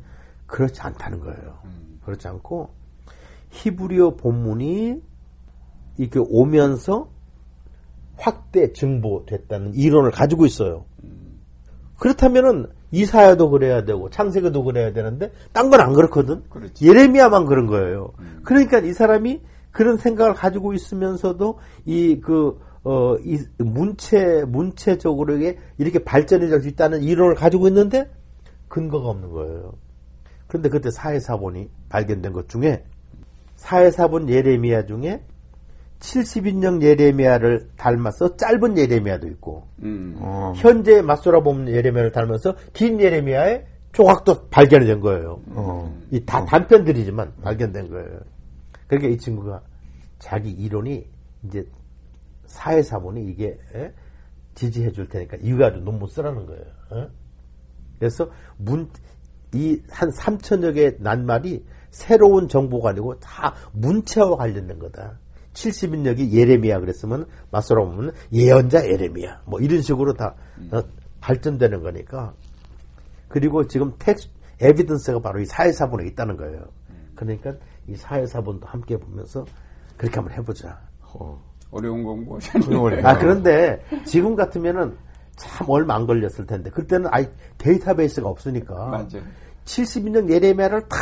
그렇지 않다는 거예요. 음. 그렇지 않고 히브리어 본문이 이렇게 오면서 확대 증보됐다는 이론을 가지고 있어요. 그렇다면은 이사야도 그래야 되고 창세기도 그래야 되는데 딴 건 안 그렇거든. 그렇지. 예레미야만 그런 거예요. 그러니까 이 사람이 그런 생각을 가지고 있으면서도 이그 어, 이 문체, 문체적으로 이게 이렇게 발전이 될 수 있다는 이론을 가지고 있는데 근거가 없는 거예요. 그런데 그때 사회사본이 발견된 것 중에 사회사본 예레미야 중에 70인령 예레미야를 닮아서 짧은 예레미야도 있고 음. 어. 현재 맞소라 보면 예레미야를 닮아서 긴 예레미야의 조각도 발견이 된 거예요. 어. 이다 단편들이지만 발견된 거예요. 그러니까 이 친구가 자기 이론이 이제 사회사본이 이게 에? 지지해 줄 테니까 이거 가지고 논문 쓰라는 거예요. 어? 그래서 문, 이 한 3천여 개의 낱말이 새로운 정보가 아니고 다 문체와 관련된 거다. 70인력이 예레미야 그랬으면 맞서라 보면 예언자 예레미야 뭐 이런 식으로 다 어, 발전되는 거니까 그리고 지금 text evidence가 바로 이 사해사본에 있다는 거예요. 그러니까 이 사해사본도 함께 보면서 그렇게 한번 해보자. 어. 어려운 공부. 어려워요. (laughs) 아 그런데 지금 같으면은 참 얼마 안 걸렸을 텐데 그때는 아이 데이터베이스가 없으니까 맞아요. 70인역 예레미야를 다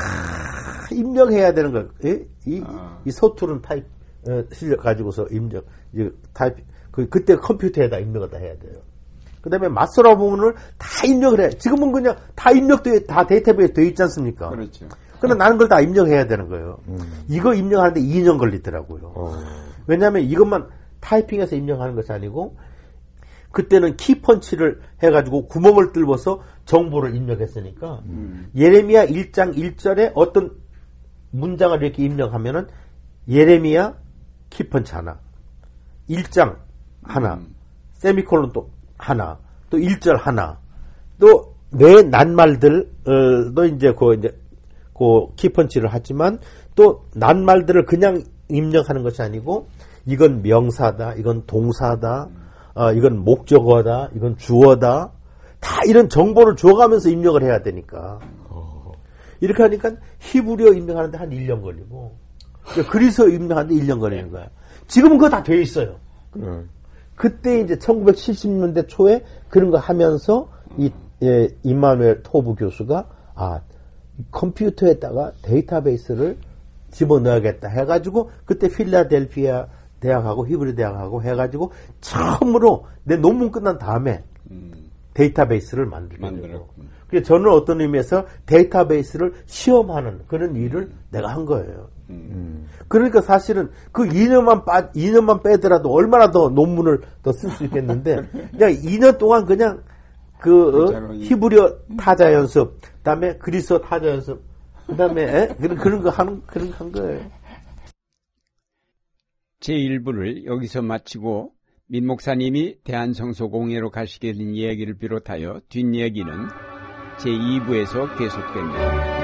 입력해야 되는 거예요. 예? 이, 아. 이 서투른 타입 어, 실력 가지고서 입력, 이 타입 그 그때 컴퓨터에다 입력을 다 해야 돼요. 그다음에 맞서라 부분을 다 입력을 해. 지금은 그냥 다 입력돼 다 데이터베이스 돼 있지 않습니까? 그렇죠. 근데 나는 그걸 다 입력해야 되는 거예요. 이거 입력하는데 2년 걸리더라고요. 어. 왜냐하면 이것만 타이핑해서 입력하는 것이 아니고 그때는 키펀치를 해가지고 구멍을 뚫어서 정보를 입력했으니까 예레미야 1장 1절에 어떤 문장을 이렇게 입력하면은 예레미야 키펀치 하나 1장 하나 음. 세미콜론 또 하나 또 1절 하나 또매 낱말들도 이제 그 이제 그 키펀치를 하지만 또 낱말들을 그냥 입력하는 것이 아니고 이건 명사다, 이건 동사다, 어, 이건 목적어다, 이건 주어다. 다 이런 정보를 줘가면서 입력을 해야 되니까. 이렇게 하니까 히브리어 입력하는데 한 1년 걸리고, 그리스어 입력하는데 1년 걸리는 거야. 지금은 그거 다 돼 있어요. 음. 그때 이제 1970년대 초에 그런 거 하면서 이 예, 임마누엘 토브 교수가 아 컴퓨터에다가 데이터베이스를 집어넣어야겠다 해가지고 그때 필라델피아 대학하고 히브리 대학하고 해가지고 처음으로 내 논문 끝난 다음에 음. 데이터베이스를 만들었군. 그래서 저는 어떤 의미에서 데이터베이스를 시험하는 그런 일을 내가 한 거예요. 음. 그러니까 사실은 그 2년만 빠, 2년만 빼더라도 얼마나 더 논문을 더 쓸 수 있겠는데, 그냥 2년 동안 그냥 그, 어. 히브리어 타자 연습, 그 다음에 그리스어 타자 연습, 그 다음에, 그런, 그런 거 하는, 그런 거한 거예요. 제 1부를 여기서 마치고 민 목사님이 대한성소공회로 가시게 된 이야기를 비롯하여 뒷이야기는 제 2부에서 계속됩니다.